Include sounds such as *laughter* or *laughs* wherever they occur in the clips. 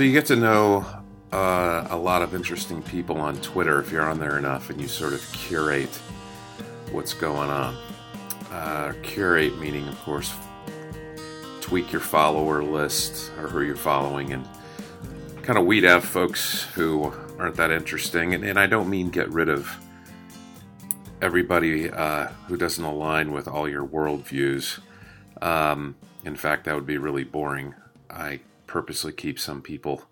So you get to know uh, a lot of interesting people on Twitter if you're on there enough, and you sort of curate what's going on. Uh, curate meaning, of course, tweak your follower list or who you're following, and kind of weed out folks who aren't that interesting. And, and I don't mean get rid of everybody uh, who doesn't align with all your worldviews. Um, in fact, that would be really boring. I purposely keep some people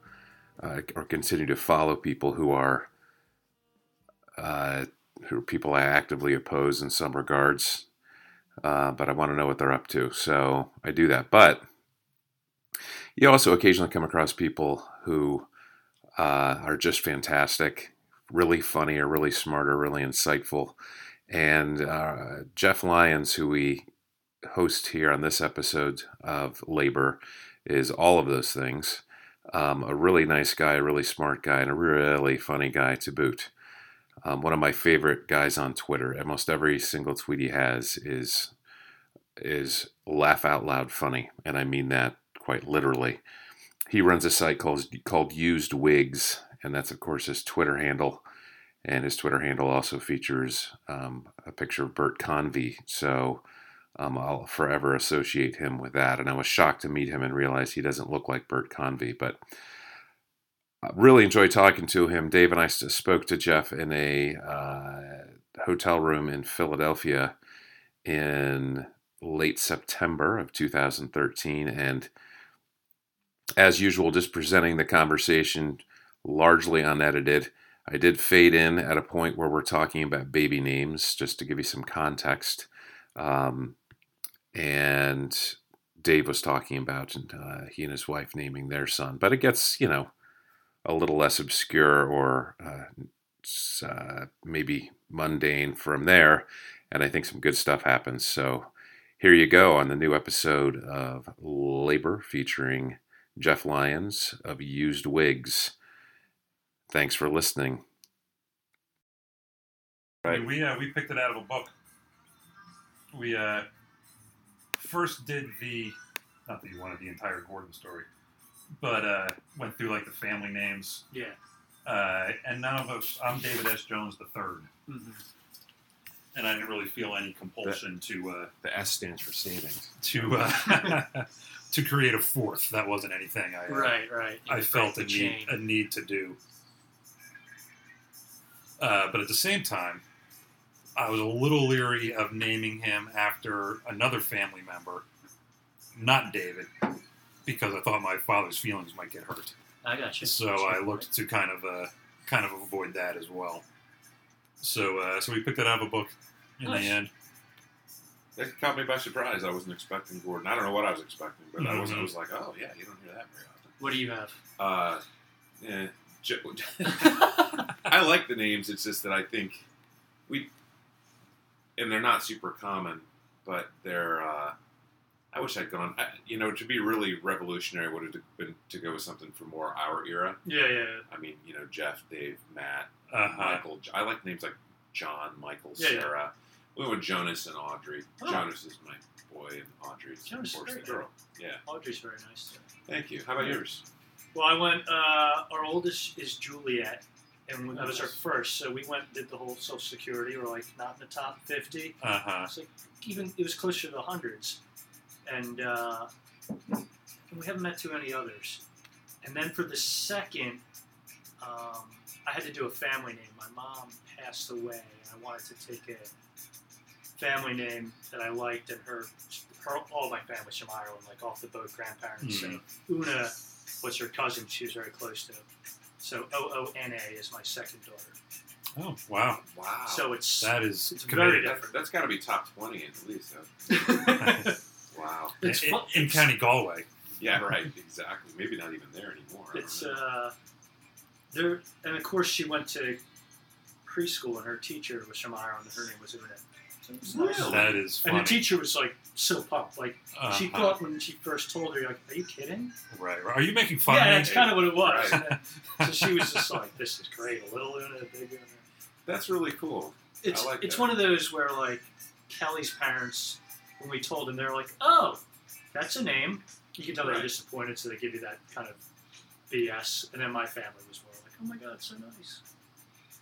uh, or continue to follow people who are uh, who are people I actively oppose in some regards, uh, but I want to know what they're up to, so I do that. But you also occasionally come across people who uh, are just fantastic, really funny, or really smart, or really insightful. And uh, Jeff Lyons, who we host here on this episode of Labor, is all of those things. Um, a really nice guy, a really smart guy, and a really funny guy to boot. Um, one of my favorite guys on Twitter. Almost every single tweet he has is is laugh out loud funny, and I mean that quite literally. He runs a site called called Used Wigs, and that's of course his Twitter handle. And his Twitter handle also features um, a picture of Bert Convy. So um, I'll forever associate him with that. And I was shocked to meet him and realize he doesn't look like Bert Convy, but I really enjoyed talking to him. Dave and I spoke to Jeff in a uh, hotel room in Philadelphia in late September of 2013. And as usual, just presenting the conversation largely unedited. I did fade in at a point where we're talking about baby names, just to give you some context. Um, and Dave was talking about uh, he and his wife naming their son, but it gets you know a little less obscure or uh, uh, maybe mundane from there, and I think some good stuff happens. So here you go on the new episode of Labor featuring Jeff Lyons of Used Wigs. Thanks for listening. I mean, we uh, we picked it out of a book. We uh, first did the not that you wanted the entire Gordon story, but uh, went through like the family names. Yeah. Uh, and none of us. I'm David S. Jones the third, Mhm. and I didn't really feel any compulsion to uh, The S stands for savings. to uh, *laughs* to create a fourth. That wasn't anything I uh, Right, right. You I felt a need, a need to do. Uh, but at the same time, I was a little leery of naming him after another family member, not David, because I thought my father's feelings might get hurt. I got you. So I looked to kind of uh, kind of avoid that as well. So uh, so we picked it out of a book in Nice. the end. That caught me by surprise. I wasn't expecting Gordon. I don't know what I was expecting, but I was I was like, oh yeah, you don't hear that very often. What do you have? Uh, yeah, Jo- *laughs* *laughs* I like the names. It's just that I think we, and they're not super common, but they're. Uh, I wish I'd gone. I, you know, to be really revolutionary would have been to go with something from more our era. yeah, yeah. I mean, you know, Jeff, Dave, Matt, Uh-huh. Michael. I like names like John, Michael, Yeah, yeah. Sarah. We went with Jonas and Audrey. Oh. Jonas is my boy, and Audrey's Jonas is of course the girl. Yeah. Audrey's very nice. Too. Thank you. How about Yeah. yours? Well, I went. Uh, our oldest is Juliet, and that was our first. So we went and did the whole Social Security. We're like not in the top fifty. Uh huh. It's like even it was closer to the hundreds, and uh, we haven't met too many others. And then for the second, um, I had to do a family name. My mom passed away, and I wanted to take a family name that I liked, and her, her all my family's from Ireland, like off the boat grandparents. So Una was her cousin. She was very close to. So O O N A is my second daughter. Oh wow, Wow. So it's that is It's committed. very that, that's got to be top twenty at least. huh? *laughs* wow. It's in, in it's- County Galway. Yeah, right. Exactly. Maybe not even there anymore. It's uh, there, and of course she went to preschool, and her teacher was from Ireland, and her name was Una. So it was nice. Really? That is And the teacher was like so pumped. Like she Uh-huh. thought when she first told her, like, "Are you kidding?" Right, right. Are you making fun yeah, of me? that's kind of what it was. Right. Then- *laughs* so she was just like, "This is great, a little Una, a big Una." That's really cool. It's I like it's that. one of those where like Kelly's parents, when we told them, they're like, "Oh, that's a name." You can tell they're disappointed, so they give you that kind of BS. And then my family was more like, "Oh my god, so nice."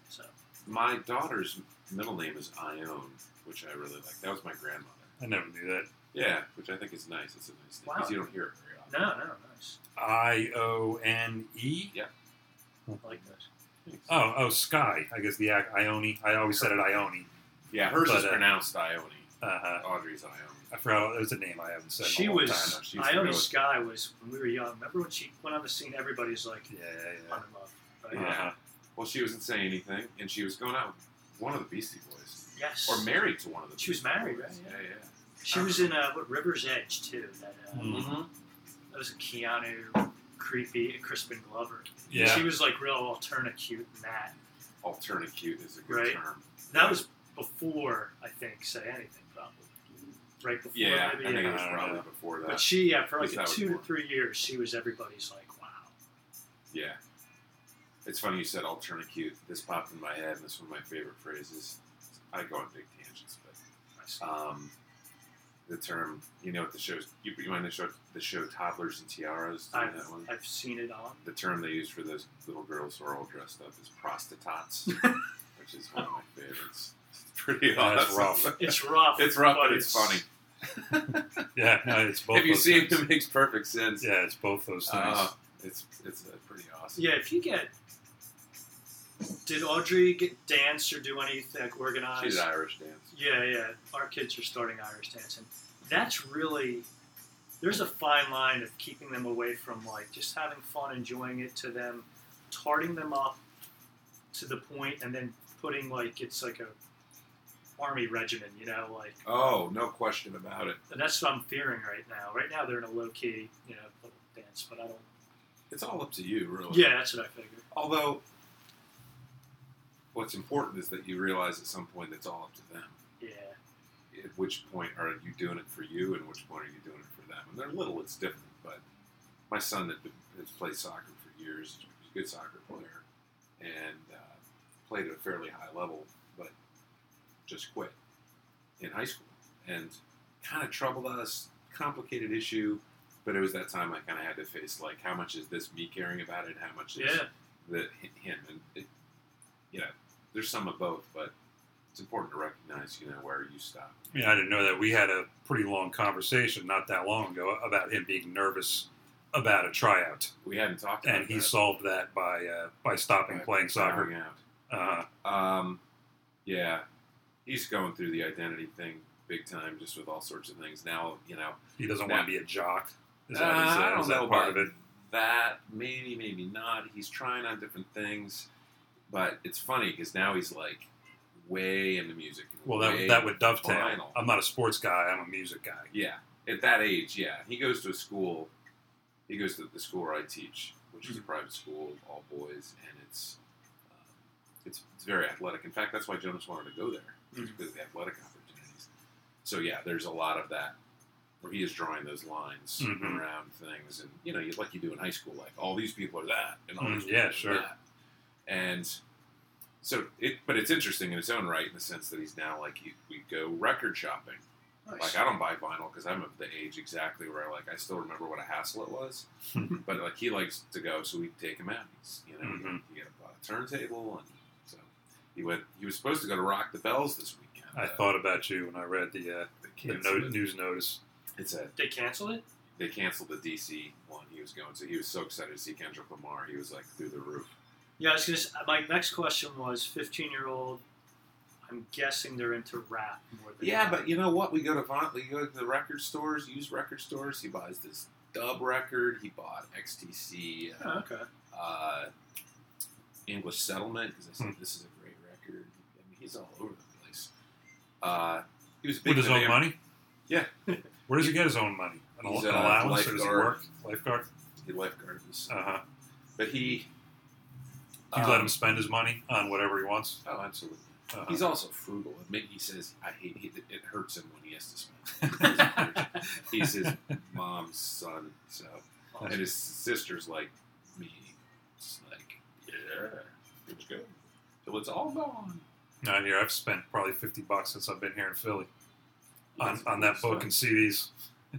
So My daughter's middle name is Ione, which I really like. That was my grandmother. I never knew that. Yeah, which I think is nice. It's a nice name Wow. because you don't hear it very often. no, no, nice. I O N E. I like that. Oh, oh, Skye. I guess the ac- Ione. I always said it Ione. Yeah, hers But, is uh, pronounced Ione. Uh-huh. Audrey's Ione. I forgot. It was a name I haven't said. in a She long was Time. She Ione go- Skye was when we were young. Remember when she went on the scene? Everybody's like, Yeah, "I'm in love." Right? yeah. Yeah. Uh-huh. Well, she wasn't saying anything, and she was going out with one of the Beastie Boys, Yes. or married to one of them. She was married, right? Yeah, Yeah. yeah. She was in uh, what River's Edge too. That uh, Mm. Mm-hmm. that was a Keanu, creepy and Crispin Glover. Yeah. She was like real alternate cute in that. Alternate cute is a good Right. term. That was before I think say anything probably. Right before Yeah, I maybe. think it yeah. was Yeah. probably before that. But she, yeah, for like a two to three years, she was everybody's like, wow. Yeah. It's funny you said alternate cute. This popped in my head, and this is one of my favorite phrases. I go on big tangents, but um, the term, you know what the show's, you, you mind the show, the show Toddlers and Tiaras? Do you know I've, that one? I've seen it on. The term they use for those little girls who are all dressed up is prostitutes, *laughs* which is one of my favorites. It's pretty Yeah, that's awesome. rough. *laughs* It's rough. It's rough, but but it's funny. *laughs* Yeah, no, it's both. if you those see it, things. it makes perfect sense. yeah, it's both those things. Uh, it's it's uh, pretty awesome. Yeah, if you get. Did Audrey get dance or do anything like organized? She's Irish dance. Yeah, yeah. Our kids are starting Irish dancing. That's really there's a fine line of keeping them away from like just having fun, enjoying it, to them tarting them up to the point, and then putting like it's like a army regiment, you know, like Oh, no question about it. and that's what I'm fearing right now. Right now they're in a low key, you know, dance, but I don't. It's all up to you, really. Yeah, that's what I figured. Although, what's important is that you realize at some point it's all up to them. Yeah, At which point are you doing it for you, and which point are you doing it for them? When they're little, it's different. But my son that has played soccer for years, he's a good soccer player, and uh, played at a fairly high level, but just quit in high school, and kind of troubled us. Complicated issue, but it was that time I kind of had to face like, how much is this me caring about it? How much is yeah. the him and it, you know there's some of both but it's important to recognize you know where you stop I mean, I didn't know that. We had a pretty long conversation not that long ago about him being nervous about a tryout, we hadn't talked about and he that. solved that by uh, by stopping By playing soccer. out. Uh, um yeah he's going through the identity thing big time just with all sorts of things now you know he doesn't Now- want to be a jock. Is Uh, that, is I don't is know part about of it? that maybe maybe not he's trying on different things but it's funny because now he's like way into music Well, that, that would dovetail. vinyl. I'm not a sports guy. I'm a music guy. Yeah, at that age, yeah. He goes to a school. He goes to the school where I teach, which is a private school, all boys, and it's uh, it's it's very athletic. In fact, that's why Jonas wanted to go there Mhm. because of the athletic opportunities. So yeah, there's a lot of that where he is drawing those lines Mhm. around things, and you know, like you do in high school, like all these people are that, and all Mm, these yeah, people are sure. that. And. So it, but it's interesting in its own right in the sense that he's now like he, we go record shopping, Nice. like I don't buy vinyl because I'm of the age exactly where like I still remember what a hassle it was. *laughs* but like he likes to go, so we take him out. He's you know Mhm. he got a turntable, and so he went. He was supposed to go to Rock the Bells this weekend. I Uh, thought about you when I read the uh, they the no- news notice. It's a they canceled it. they canceled the DC one. He was going, so he was so excited to see Kendrick Lamar. He was like through the roof. Yeah, I was gonna. s- My next question was: fifteen-year-old I'm guessing they're into rap more than Yeah, rap. but you know what? We go to Von, we go to the record stores, used record stores. He buys this dub record. He bought XTC, uh, Oh, okay. uh, English Settlement because I said Hmm. this is a great record. I mean, he's all over the place. Uh, he was big With his own Am- money? Yeah. *laughs* Where does he get his own money? An, He's an a allowance or does he work? Lifeguard? He lifeguarded this, Uh huh. but he. You um, let him spend his money on whatever he wants. Oh, absolutely. Uh-huh. He's also frugal. Admit he says I hate it. It hurts him when he has to spend. *laughs* He's his mom's son, so and his sister's like me. It's like yeah, it's good till it's all gone. Not here. I've spent probably fifty bucks since I've been here in Philly on, on that book and. CDs.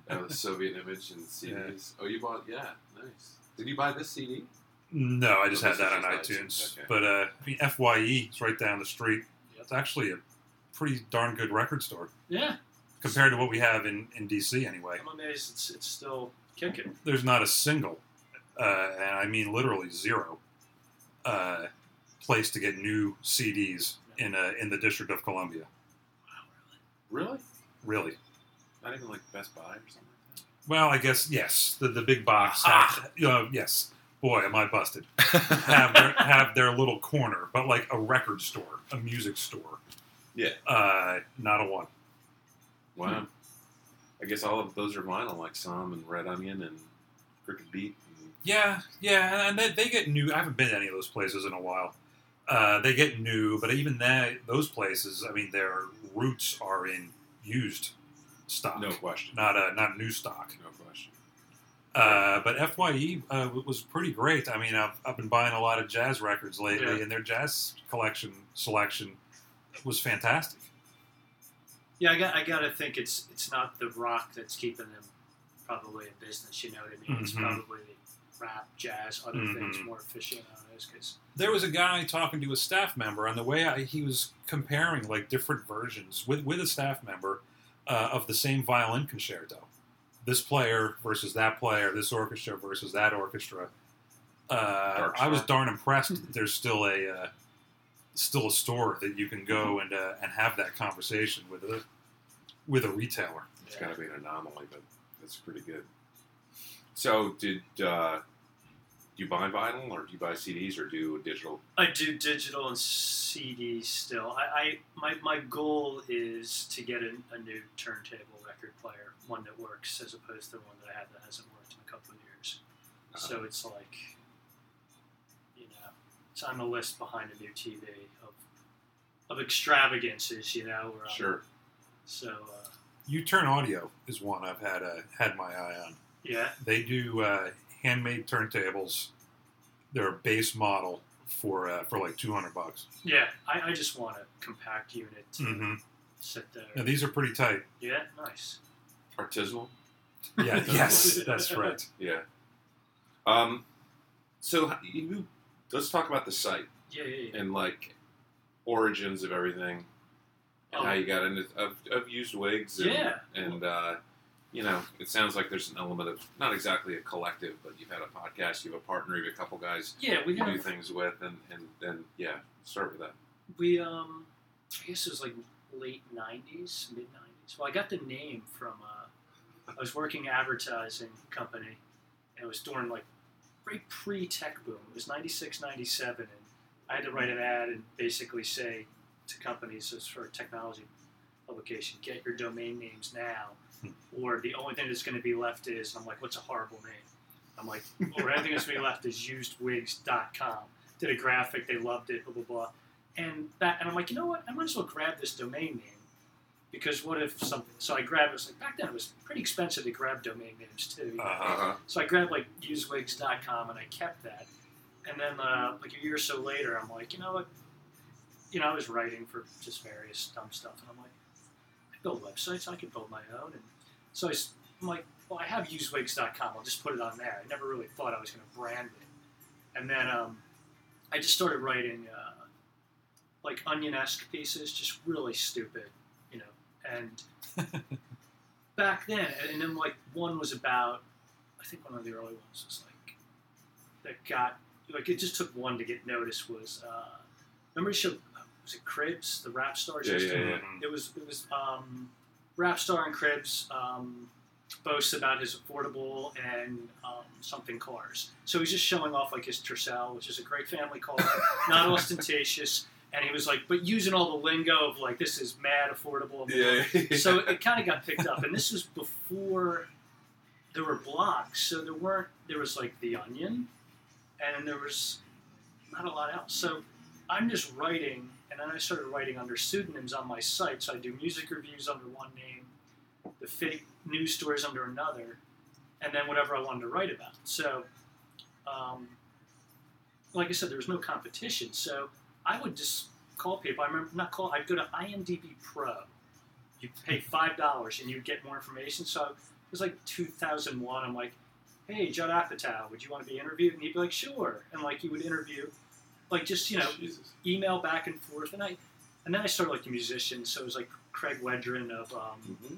Oh, the Soviet image and CDs. *laughs* Oh, you bought? Yeah, nice. Did you buy this CD? No, I just Oh, had that on iTunes. okay. But uh, I mean, Fye is right down the street. Yep. It's actually a pretty darn good record store Yeah, compared to what we have in, in DC anyway. I'm amazed it's, it's still kicking. There's not a single, uh, and I mean literally zero, uh, place to get new CDs in uh, in the District of Columbia. Wow, really? Really. Not even like Best Buy or something. like Well, I guess yes. The the big box, have, you know, yes. Boy, am I busted. have their, *laughs* have their little corner, but like a record store, a music store. Yeah. Uh, not a one. that. Wow. I guess all of those are vinyl, like Som and Red Onion and Crooked Beat. And, Yeah, yeah, and they, they get new. I haven't been to any of those places in a while. Uh, they get new, but even that those places, I mean, their roots are in used stock, no question. not uh, not new stock. No question. Uh, but Fye uh, was pretty great. I mean, I've, I've been buying a lot of jazz records lately, Yeah. and their jazz collection selection was fantastic. Yeah, I got I got to think it's it's not the rock that's keeping them probably in business. You know what I mean? It's Mhm. probably rap, jazz, other things Mhm. more aficionados. Because There was a guy talking to a staff member, and the way I, he was comparing like different versions with with a staff member uh, of the same violin concerto, this player versus that player, this orchestra versus that orchestra. Uh, I was darn impressed. that There's still a uh, still a store that you can go and uh, and have that conversation with a with a retailer. It's got to be an anomaly, but that's pretty good. So, did uh, do you buy vinyl, or do you buy CDs, or do digital? I do digital and CDs still. I, I my my goal is to get a, a new turntable record player, one that works, as opposed to the one that I have that hasn't worked in a couple of years. So it's like, you know, it's on the list behind a new TV of of extravagances. You know, where I'm- Sure. So uh, U Turn Audio is one I've had uh, had my eye on. yeah, They do uh, handmade turntables. They're a base model for uh, for like two hundred bucks. yeah. I, I just want a compact unit to Mm-hmm. sit there. Now these are pretty tight. Yeah, nice. Artisanal. Yeah. *laughs* yes, that's right. Yeah. Um. So you, let's talk about the site Yeah, yeah, yeah. and like origins of everything, and Oh. how you got into I've, I've used wigs. And, Yeah. And uh, you know, it sounds like there's an element of not exactly a collective, but you've had a podcast, you have a partner, you have a couple guys Yeah, we you do things with, and and then yeah, start with that. we um I guess it was like late '90s, mid '90s. Well, I got the name from uh, I was working advertising company, and it was during like right pre tech boom. It was '96, '97, and I had to write an ad and basically say to companies as for a technology publication, get your domain names now, hmm. or the only thing that's going to be left is I'm like, what's a horrible name? I'm like, or everything that's going to be left is usedwigs.com. Did a graphic, they loved it, blah blah blah and that and I'm like, you know what? I might as well grab this domain name because what if something? So I grabbed. It was like back then it was pretty expensive to grab domain names too. you know. Uh-huh. So I grabbed like usewigs.com and I kept that. And then uh, like a year or so later, I'm like, you know what? You know, I was writing for just various dumb stuff, and I'm like, I build websites. I could build my own. And so I, am like, well, I have usewigs.com. I'll just put it on there. I never really thought I was going to brand it. And then um, I just started writing uh, like onion-esque pieces, just really stupid. And back then, and then like one was about, I think one of the early ones was like that got like it just took one to get noticed was uh, remember the show was it Cribs, the rap star Yeah, yeah, yeah. It was it was um, rap star and Cribs um, boasts about his affordable and um, something cars. So he's just showing off like his Tercel, which is a great family car, *laughs* not ostentatious. And he was like, but using all the lingo of like this is mad affordable. Yeah. *laughs* so it kind of got picked up, and this was before there were blogs. So there weren't. There was like the Onion, and there was not a lot else. So I'm just writing, and then I started writing under pseudonyms on my site. So I do music reviews under one name, the fake news stories under another, and then whatever I wanted to write about. So, um, like I said, there was no competition. So I would just call people. I remember not call. I'd go to IMDb Pro. You pay five dollars and you get more information. So it was like 2001. I'm like, hey, Judd Apatow, would you want to be interviewed? And he'd be like, sure. And like he would interview, like just you know, Jesus. email back and forth. And I, and then I started like a musician. So it was like Craig Wedren of, um, Mhm.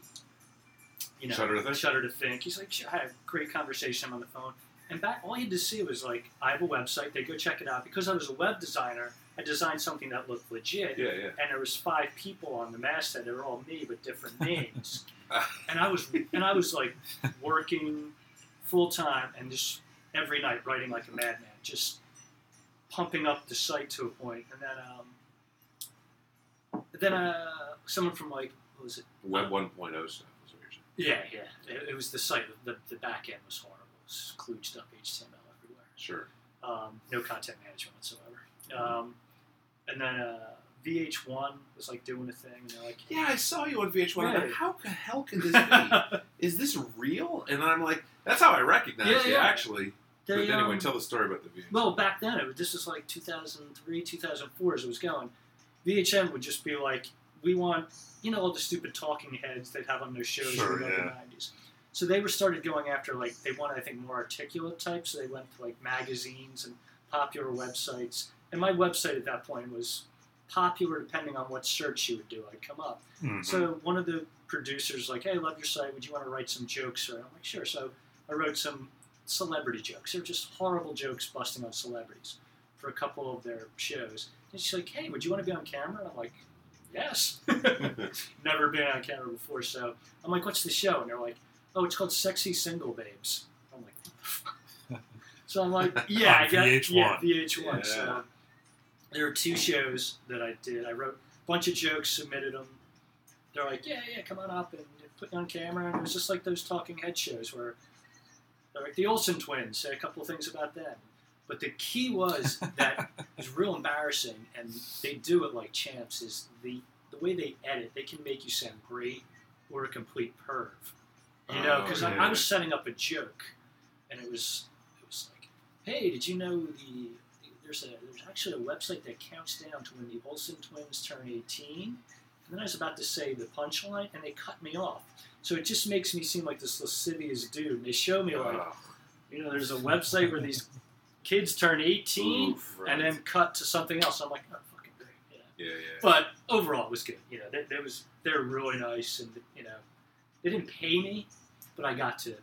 you know, Shudder to Think? Shudder to Think. He's like, I had a great conversation on the phone. And back, all you had to see was like, I have a website. They go check it out. Because I was a web designer, I designed something that looked legit. Yeah, yeah. And there was five people on the masthead. They were all me, but different *laughs* names. *laughs* and I was, and I was like working full time and just every night writing like a madman, just pumping up the site to a point. And then, um, then uh, someone from like, what was it? Web 1.0 stuff is what you're saying. Yeah, yeah. It, it was the site. The, the back end was horrible. It was kludged up HTML everywhere. Sure. Um, no content management whatsoever. Um, and then uh, VH1 was like doing a thing. And they're like, Yeah, I saw you on VH1. I'm like, how the hell can this be? *laughs* is this real? And I'm like, that's how I recognize Yeah, you, yeah. actually. they, but anyway, um, tell the story about the VH1. Well, back then, it was, this was like 2003, 2004 as it was going. VH1 would just be like, we want, you know, all the stupid talking heads they'd have on their shows Sure, in the 90s. So they were started going after, like, they wanted, I think, more articulate types. So they went to, like, magazines and popular websites. And my website at that point was popular depending on what search you would do. I'd come up. Mhm. So one of the producers like, "Hey, I love your site. Would you want to write some jokes?" Or I'm like, "Sure." So I wrote some celebrity jokes. They're just horrible jokes busting on celebrities for a couple of their shows. And she's like, "Hey, would you want to be on camera?" And I'm like, "Yes." *laughs* *laughs* Never been on camera before, so I'm like, "What's the show?" And they're like, "Oh, it's called Sexy Single Babes." I'm like, "What the fuck?" *laughs* so I'm like, "Yeah, I got VH1. yeah, VH1." Yeah. So there were two shows that I did. I wrote a bunch of jokes, submitted them. They're like, yeah, yeah, come on up and put you on camera. And it was just like those talking head shows where they're like the Olsen twins, say a couple of things about them. But the key was *laughs* that it was real embarrassing, and they do it like champs. Is the the way they edit? They can make you sound great or a complete perv. You know, Oh, because yeah. I, I was setting up a joke, and it was it was like, hey, did you know the there's a there's actually a website that counts down to when the Olsen twins turn 18. And then I was about to say the punchline, and they cut me off. So it just makes me seem like this lascivious dude. And they show me like, you know, there's a website where these *laughs* kids turn 18, Oof, right. and then cut to something else. I'm like, oh, fucking great. Yeah. Yeah, yeah. But overall, it was good. You know, they, they was they're really nice, and you know, they didn't pay me, but I got to,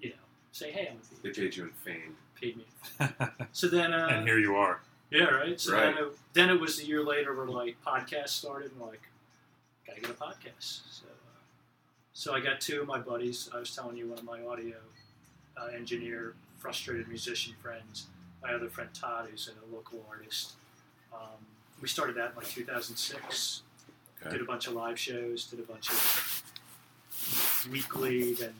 you know, say, hey, I'm they paid you in fame. Paid me. *laughs* So then, uh, and here you are. yeah, right. So Right. Then, it, then it was a year later where like podcasts started, and we're like, gotta get a podcast. So, uh, so I got two of my buddies. I was telling you, one of my audio uh, engineer, frustrated musician friends. My other friend Todd, who's a local artist. Um, we started that in like 2006. Okay. Did a bunch of live shows. Did a bunch of weekly, then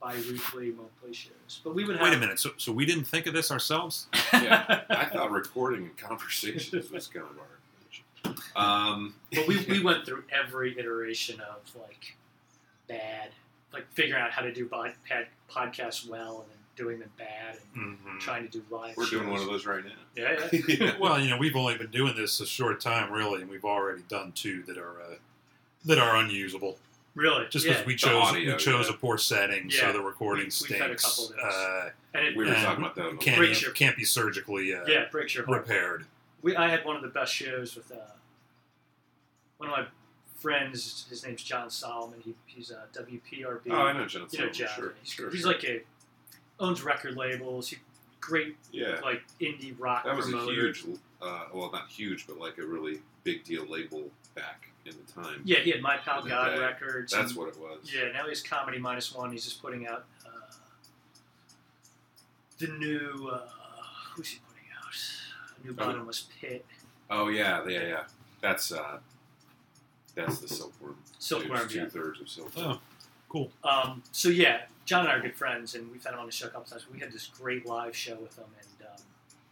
bi-weekly, monthly shows. But we would have. Wait a minute. So, so we didn't think of this ourselves? Yeah, *laughs* I thought recording and conversations was kind of our. Um, But we, we went through every iteration of like bad, like figuring out how to do pod, pad, podcasts well and then doing them bad and hmm trying to do live. we're doing one of those right now. Yeah, yeah. *laughs* yeah. Well, you know, we've only been doing this a short time, really, and we've already done two that are uh, that are unusable. Really, Just yeah. because we chose audio, we chose yeah. a poor setting, Yeah. so the recording We- we've had a stinks. couple of. Uh, and it, We were and talking about that. can't Breaks be, your- can't be surgically uh, yeah, breaks your heart. repaired. We, I had one of the best shows with uh, one of my friends. His name's John Solomon. He, he's a WPRB. Oh, I know John. you know John. Sure, he's sure. he's sure. like a owns record labels. He great Yeah, like indie rock that was a huge, uh, well, not huge, but like a really big deal label back in the time. Yeah, he had My Pal God day. records. That's and- what it was. Yeah, now he's Comedy Minus One. He's just putting out uh, the new. Uh, who's he putting out? A new Oh. Bottomless Pit. Oh yeah, yeah, yeah. That's uh, that's the silkworm. Silkworm, Two yeah. thirds of silkworm. Oh, cool. Um, so yeah, John and I are good friends, and we've had him on the show a couple times. We had this great live show with him,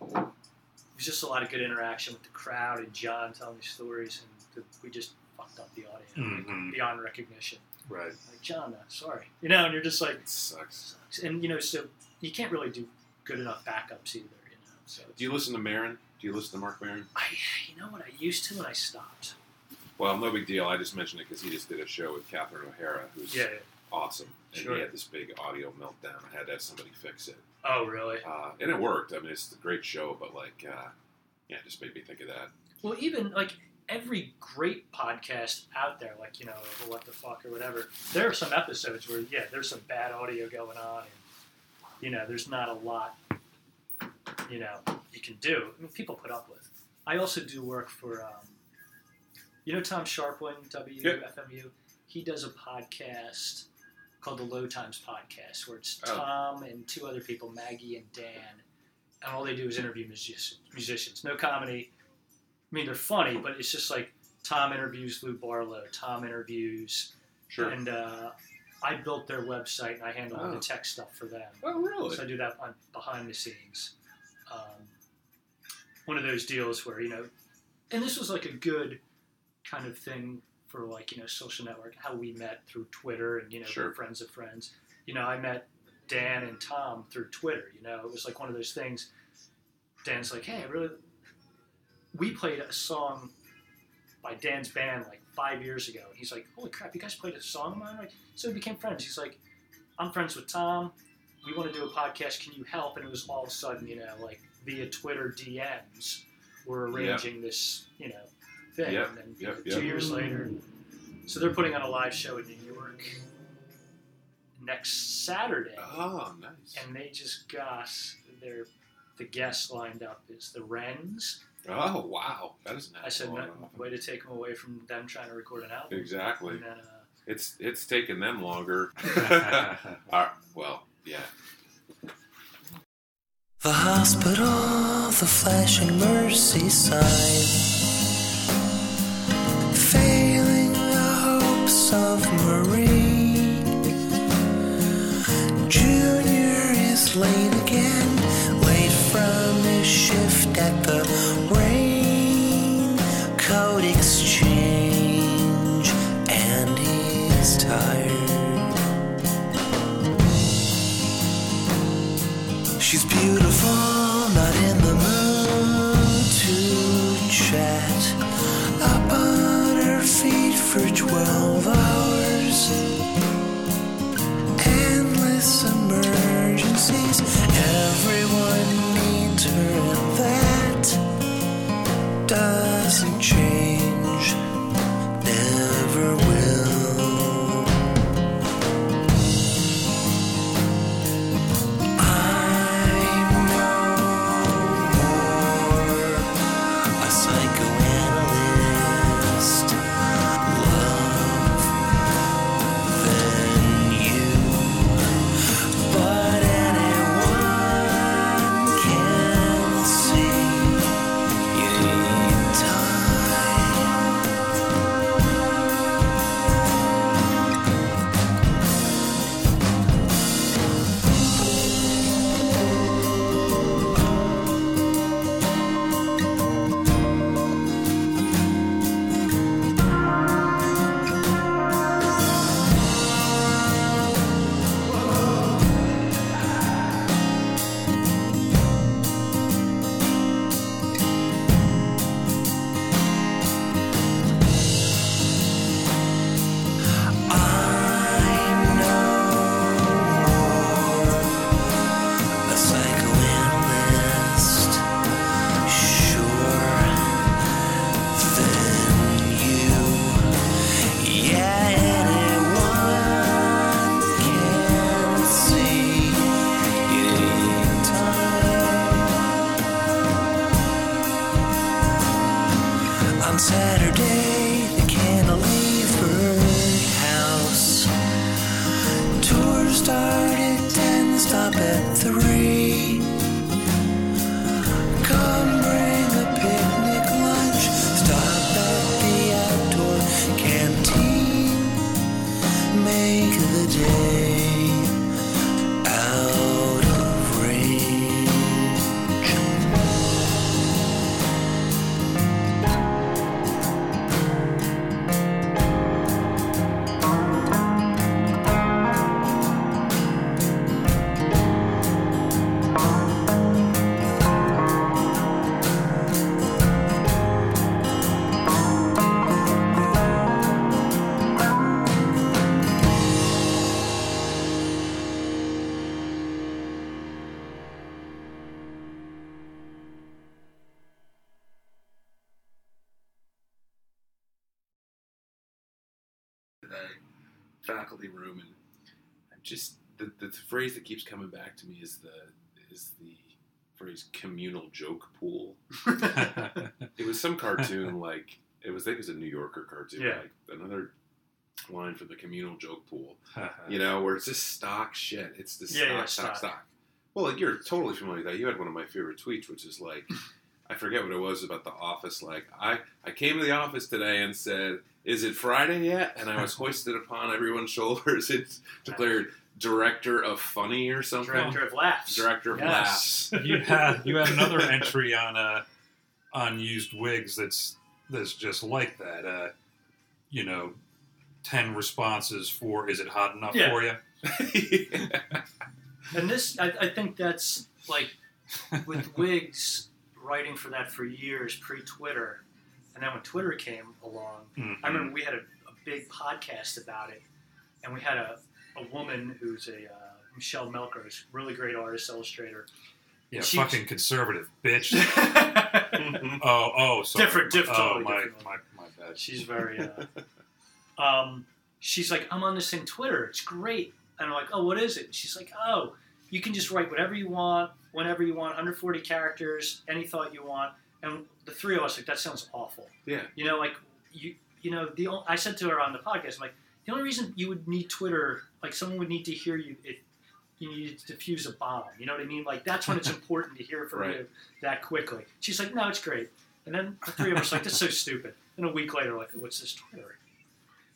and um, it was just a lot of good interaction with the crowd and John telling these stories, and the, we just fucked up the audio like, Mhm. beyond recognition. Right. Like John, uh, sorry, you know, and you're just like, It sucks. sucks. and you know, so you can't really do good enough backups either, you know. So Do you listen to Maron? Do you listen to Marc Maron? I, you know what, I used to, and I stopped. Well, no big deal. I just mentioned it because he just did a show with Catherine O'Hara, who's Yeah. awesome, and Sure. he had this big audio meltdown. I had to have somebody fix it, Oh, really? uh, and it worked. I mean, it's a great show, but like, uh, yeah, it just made me think of that. Well, even like every great podcast out there, like you know, what the fuck or whatever, there are some episodes where yeah, there's some bad audio going on, and you know, there's not a lot, you know, you can do. I mean, people put up with. I also do work for, um, you know, Tom Scharpling, WFMU. He does a podcast called the Low Times Podcast, where it's Oh. Tom and two other people, Maggie and Dan, and all they do is interview music- musicians. No comedy. I mean, they're funny, but it's just like Tom interviews Lou Barlow, Tom interviews, Sure. and uh, I built their website and I handle all Oh. the tech stuff for them. oh, really? So I do that on behind the scenes. Um, one of those deals where you know, and this was like a good kind of thing for like you know social network how we met through Twitter and you know Sure. friends of friends. You know, I met Dan and Tom through Twitter. You know, it was like one of those things. Dan's like, hey, I really. We played a song by Dan's band like five years ago, and he's like, "Holy crap, you guys played a song of mine!" Like, so we became friends. He's like, "I'm friends with Tom we want to do a podcast. Can you help? And it was all of a sudden, you know, like via Twitter DMs, we're arranging this, you know, thing. Yep, And then yep, two years later, so they're putting on a live show in New York next Saturday, Oh, nice. and they just got their the guests lined up is the Wrens. Oh, wow. that is doesn't. I said, all that way to take them away from them trying to record an album. Exactly. And then, uh, It's it's taken them longer. *laughs* *laughs* Well, yeah. The hospital, the flashing mercy sign. Failing the hopes of Marie. Junior is late joke pool. *laughs* It was some cartoon like it was. I think it was a New Yorker cartoon. Yeah. Like another line from the communal joke pool. *laughs* You know, where it's just stock shit. It's the Yeah, stock, yeah, stock, stock. stock. Well, like, you're totally familiar with that. You had one of my favorite tweets, which is like, I forget what it was about the office. Like, I, I came to the office today and said, "Is it Friday yet?" And I was *laughs* hoisted upon everyone's shoulders *laughs* and declared director of funny or something. Director of laughs. Director of Yes. laughs. you had you had another entry on uh, on used wigs that's that's just like that. Uh, you know, ten responses for "Is it hot enough Yeah. for you?" *laughs* And this, I, I think that's like with Wigs writing for that for years pre Twitter. And then when Twitter came along, Mhm. I remember we had a, a big podcast about it. And we had a, a woman who's a uh, Michelle Melker, who's a really great artist, illustrator. Yeah, She- fucking conservative bitch. *laughs* Oh, oh, sorry. Different, diff- Oh, my, different. my, my bad. She's very. Uh, *laughs* um, she's like, I'm on this thing Twitter. It's great. And I'm like, oh, what is it? She's like, oh, you can just write whatever you want, whenever you want, 140 characters, any thought you want. And the three of us like, that sounds awful. yeah. You know, like you, you know, the I said to her on the podcast, I'm like, the only reason you would need Twitter, like someone would need to hear you, if you need to defuse a bomb. You know what I mean? Like that's when it's *laughs* important to hear from Right. you that quickly. She's like, no, it's great. And then the three of us like, that's so stupid. And a week later, like, what's this Twitter?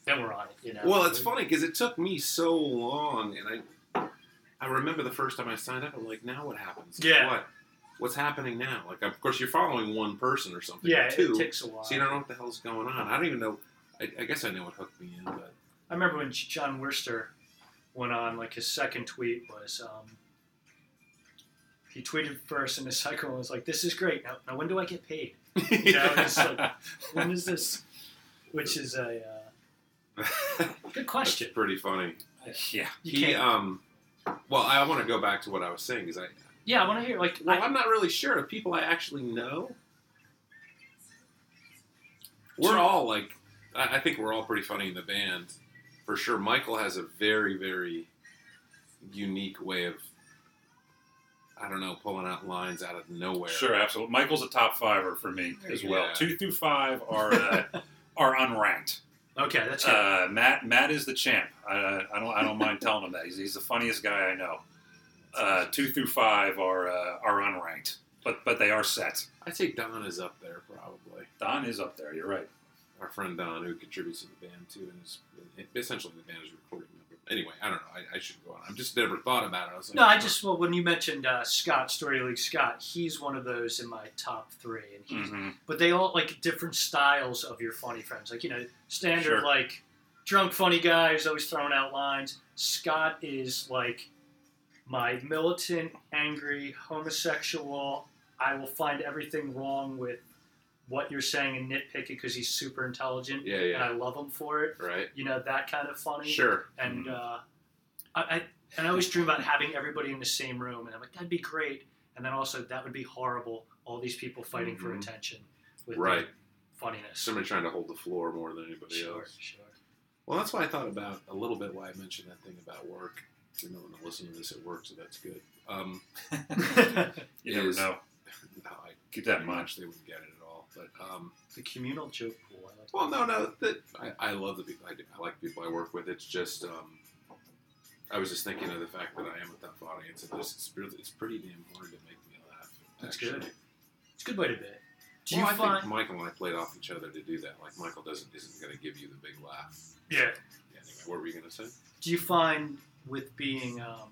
Then we're on it. You know. Well, it's funny because it took me so long, and I, I remember the first time I signed up. I'm like, now what happens? Yeah. What? What's happening now? Like, of course, you're following one person or something. Yeah, or two, it takes a while. so you don't know what the hell's going on. I don't even know. I, I guess I know what hooked me in, but I remember when Jon Wurster went on, like his second tweet was, um, he tweeted first, and the *laughs* second one was like, "This is great. Now, now when do I get paid? You know, it's like, *laughs* when is this?" Which is a uh, *laughs* good question. That's pretty funny. yeah. You he, um, well, I want to go back to what I was saying because I, yeah, I want to hear like well, I, I'm not really sure of people I actually know. We're all like, I I think we're all pretty funny in the band, for sure. Michael has a very, very unique way of, I don't know, pulling out lines out of nowhere. Sure, absolutely. Michael's a top fiver for me as well. Yeah. Two through five are uh, *laughs* are unranked. okay, that's it. Uh, Matt Matt is the champ. I, I don't I don't mind telling him that he's, he's the funniest guy I know. Uh, two through five are uh, are unranked, but but they are set. I'd say Don is up there probably. Don is up there. You're right. Our friend Don, who contributes to the band too, and is essentially the band's recording member. Anyway, I don't know. I, I should go on. I've just never thought about it. I was like, no, I just well when you mentioned uh, Scott Story League Scott, he's one of those in my top three, and he's hmm but they all like different styles of your funny friends. Like you know, standard Sure. like drunk funny guy who's always throwing out lines. Scott is like my militant, angry, homosexual. I will find everything wrong with what you're saying and nitpick it because he's super intelligent, Yeah, yeah. and I love him for it. Right. You know that kind of funny. Sure. And uh, I, I and I always dream about having everybody in the same room, and I'm like that'd be great. And then also that would be horrible. All these people fighting for Mhm. attention with Right. funniness. Somebody trying to hold the floor more than anybody Sure, else. Sure. Sure. Well, that's why I thought about a little bit why I mentioned that thing about work. You know, when I listen to this at work, so that's good. Um, *laughs* You never Is- know. *laughs* no, I Keep that in mind. much they wouldn't get it at all. But um, the communal joke pool. I like well, no, no, that I, I love the people I do. I like the people I work with. It's just um, I was just thinking of the fact that I am a tough audience, and this it's really, it's pretty damn hard to make me laugh. That's actually. good. It's a good way to be. Do well, you I think Michael and I played off each other to do that. Like Michael doesn't isn't going to give you the big laugh. yeah. Anyway, What were you going to say? do you find with being um,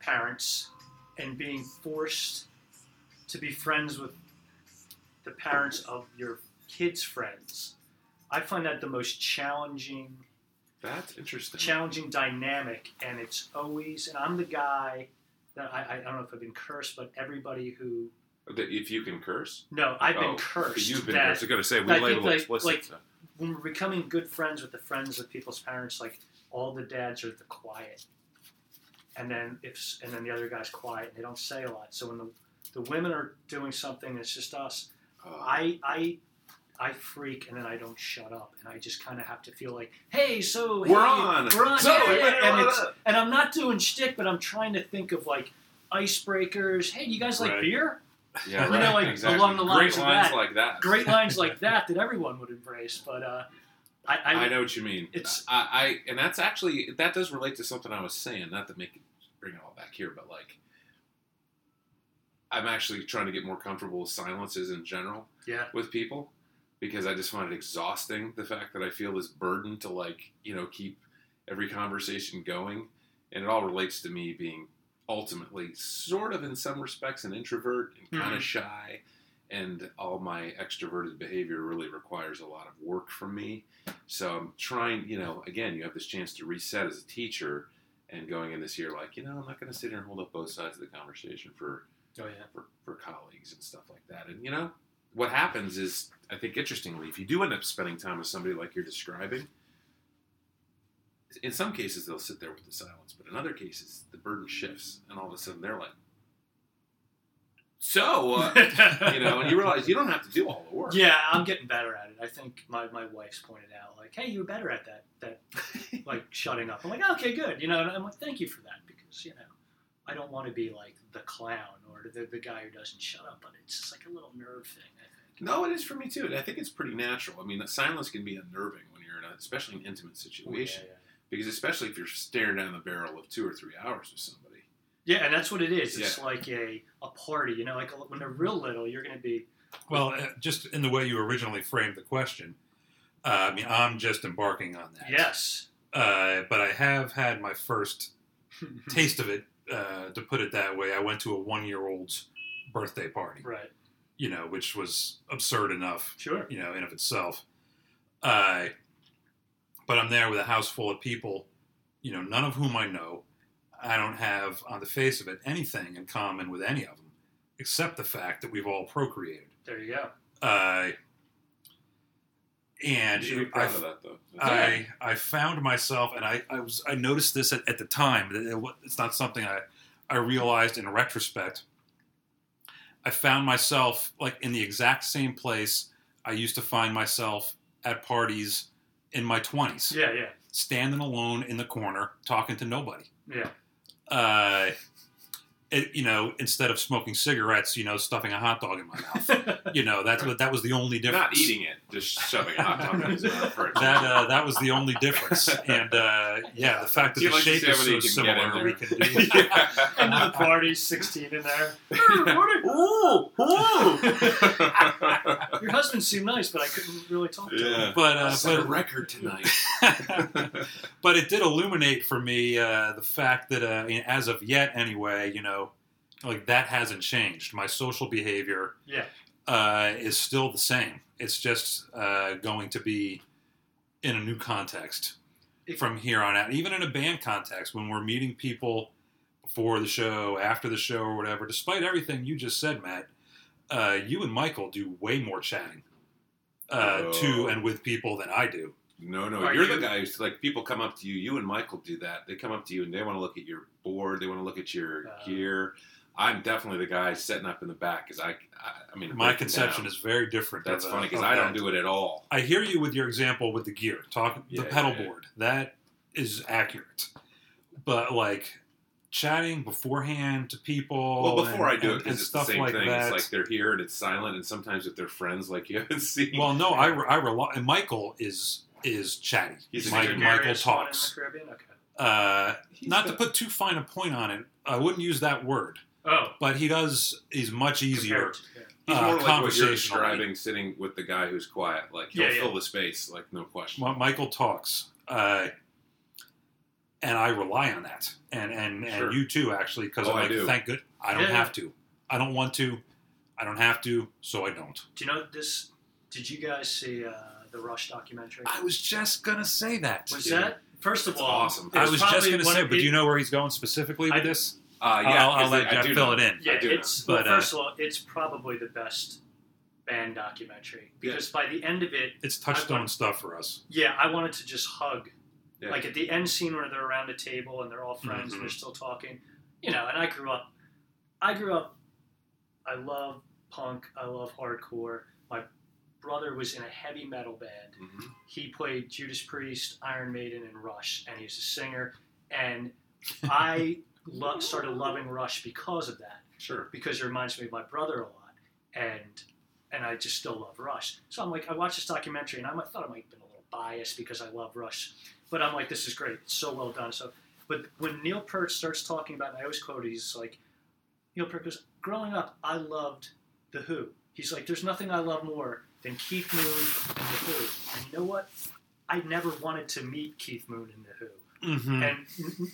parents and being forced to be friends with the parents of your kids' friends? I find that the most challenging, That's interesting. challenging dynamic, and it's always. And I'm the guy that I, I don't know if I've been cursed, but everybody who That if you can curse, no, I've Oh, been cursed. You've been that cursed. I to say we I label like- explicit. like- so. when we're becoming good friends with the friends of people's parents, like all the dads are the quiet, and then if and then the other guy's quiet and they don't say a lot. So when the the women are doing something, it's just us. Uh, I I I freak and then I don't shut up and I just kind of have to feel like, hey, so we're hey, on. we're on, So, yeah, yeah, and it's and I'm not doing shtick, but I'm trying to think of like icebreakers. Hey, do you guys like Right. beer? Yeah, you know, like, exactly. along the lines Great lines that. like that. Great lines *laughs* like that that everyone would embrace, but uh, I, I, I know what you mean. It's- I, I and that's actually that does relate to something I was saying. Not to make it bring it all back here, but like I'm actually trying to get more comfortable with silences in general yeah. with people because I just find it exhausting. The fact that I feel this burden to like you know keep every conversation going, and it all relates to me being ultimately sort of in some respects an introvert and kind Mhm. of shy and all my extroverted behavior really requires a lot of work from me so i'm trying you know again you have this chance to reset as a teacher and going in this year like you know i'm not going to sit here and hold up both sides of the conversation for Oh yeah. for, for colleagues and stuff like that. And you know, what happens is, I think interestingly, if you do end up spending time with somebody like you're describing, in some cases they'll sit there with the silence, but in other cases the burden shifts, and all of a sudden they're like, "So, uh, you know," and you realize you don't have to do all the work. yeah, I'm getting better at it. I think my, my wife's pointed out, like, hey, you're better at that, that *laughs* like shutting up. I'm like, okay, good. You know, and I'm like, thank you for that because you know, I don't want to be like the clown or the, the guy who doesn't shut up, but it's just like a little nerve thing. I think. No, it is for me too. I think it's pretty natural. I mean, silence can be unnerving when you're in a, especially an intimate situation, Yeah, yeah. Because especially if you're staring down the barrel of two or three hours with somebody. Yeah, and that's what it is. It's Yeah. like a, a party. You know, like when they're real little, you're going to be. Well, uh, just in the way you originally framed the question, uh, I mean, I'm just embarking on that. Yes. Uh, but I have had my first taste of it, uh, to put it that way. I went to a one year old's birthday party, right. you know, which was absurd enough, Sure. you know, in of itself. Uh, but I'm there with a house full of people, you know, none of whom I know. I don't have, on the face of it, anything in common with any of them, except the fact that we've all procreated. There you go. Uh, and You be proud I- of that, though. I I found myself, and I, I was I noticed this at, at the time. that it It's not something I I realized in retrospect. I found myself like in the exact same place I used to find myself at parties in my twenties, Yeah, yeah, standing alone in the corner talking to nobody. yeah. Uh, it, you know, instead of smoking cigarettes, you know, stuffing a hot dog in my mouth. *laughs* you know, that's what that was the only difference. Not eating it, just shoving a hot dog in his mouth. that uh, that was the only difference. And uh, yeah, the fact that the like shape is so many you can get in similar, there? we can do. *laughs* Into *laughs* the party's 16 in there. Ooh, ooh. Your husband seemed nice, but I couldn't really talk to him. yeah. But uh, Set a record tonight. but it did illuminate for me uh, the fact that uh, as of yet, anyway, you know, like that hasn't changed. My social behavior Yeah. uh, is still the same. It's just uh, going to be in a new context It- from here on out. Even in a band context, when we're meeting people before the show, after the show, or whatever. Despite everything you just said, Matt, uh, you and Michael do way more chatting uh, Oh. to and with people than I do. No, no, Are you're you- the guy who's like people come up to you. You and Michael do that. They come up to you and they want to look at your board. They want to look at your Uh. gear. I'm definitely the guy setting up in the back because I, I, I mean, My conception down, is very different. that's of, funny because I don't that. do it at all. I hear you with your example with the gear, talk Yeah, the pedal yeah, yeah. board. That is accurate, but like chatting beforehand to people. Well, before and, I do it, and- and because it's the stuff same like thing. that. It's like they're here and it's silent, and sometimes if they're friends, like you haven't *laughs* seen. well, no, I, re- I rely. And Michael is is chatty. He's a Mike, good Michael Gregarious one in talks. Okay. Uh, not the- to put too fine a point on it, I wouldn't use that word, Oh. but he does. He's much easier. compared to- yeah. He's uh, more like what you're describing, sitting with the guy who's quiet. Like he'll Yeah, yeah. fill the space, like no question. Well, Michael talks. Uh, and I rely on that, and and Sure. and you too actually, because Oh, I'm I like, do. thank good, I don't Yeah. have to, I don't want to, I don't have to, so I don't. Do you know this? Did you guys see uh, the Rush documentary? I was just gonna say that. Was Yeah. that first of That's all awesome. I was just gonna say, but do you know where he's going specifically with I- this? Uh, yeah, I'll, I'll 'cause let I Jeff do fill know. it in. Yeah, I do it's know. well, But, uh, first of all, it's probably the best band documentary because by the end of it, It's I touchstone want- stuff for us. yeah, I wanted to just hug. Yeah. Like at the end scene where they're around a table and they're all friends and they're still talking, you know. And I grew up, I grew up. I love punk. I love hardcore. My brother was in a heavy metal band. Mhm. he played Judas Priest, Iron Maiden, and Rush, and he's a singer. And I lo- started loving Rush because of that, Sure. because it reminds me of my brother a lot, and and I just still love Rush. So I'm like, I watched this documentary, and I might, thought I might have been a little biased because I love Rush, but I'm like, this is great, it's so well done. So, but when Neil Peart starts talking about, and I always quote, he's like, Neil Peart goes, growing up, I loved the Who. He's like, there's nothing I love more than Keith Moon and the Who. And you know what? I never wanted to meet Keith Moon and the Who. Mm-hmm. And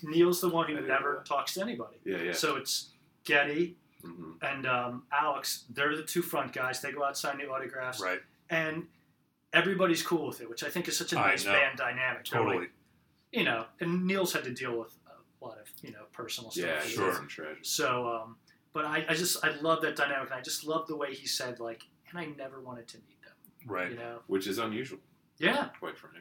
Neil's the one who never talks to anybody. Yeah, yeah. So it's Geddy hmm and um, Alex. They're the two front guys. They go out sign the autographs, Right. and everybody's cool with it, which I think is such a nice band dynamic. They're like- Totally. you know, and Neil's had to deal with a lot of you know personal stuff. Yeah, sure. So, um, but I, I just I love that dynamic, and I just love the way he said like, and I never wanted to meet them. Right. You know? Which is unusual, Yeah. quite frankly.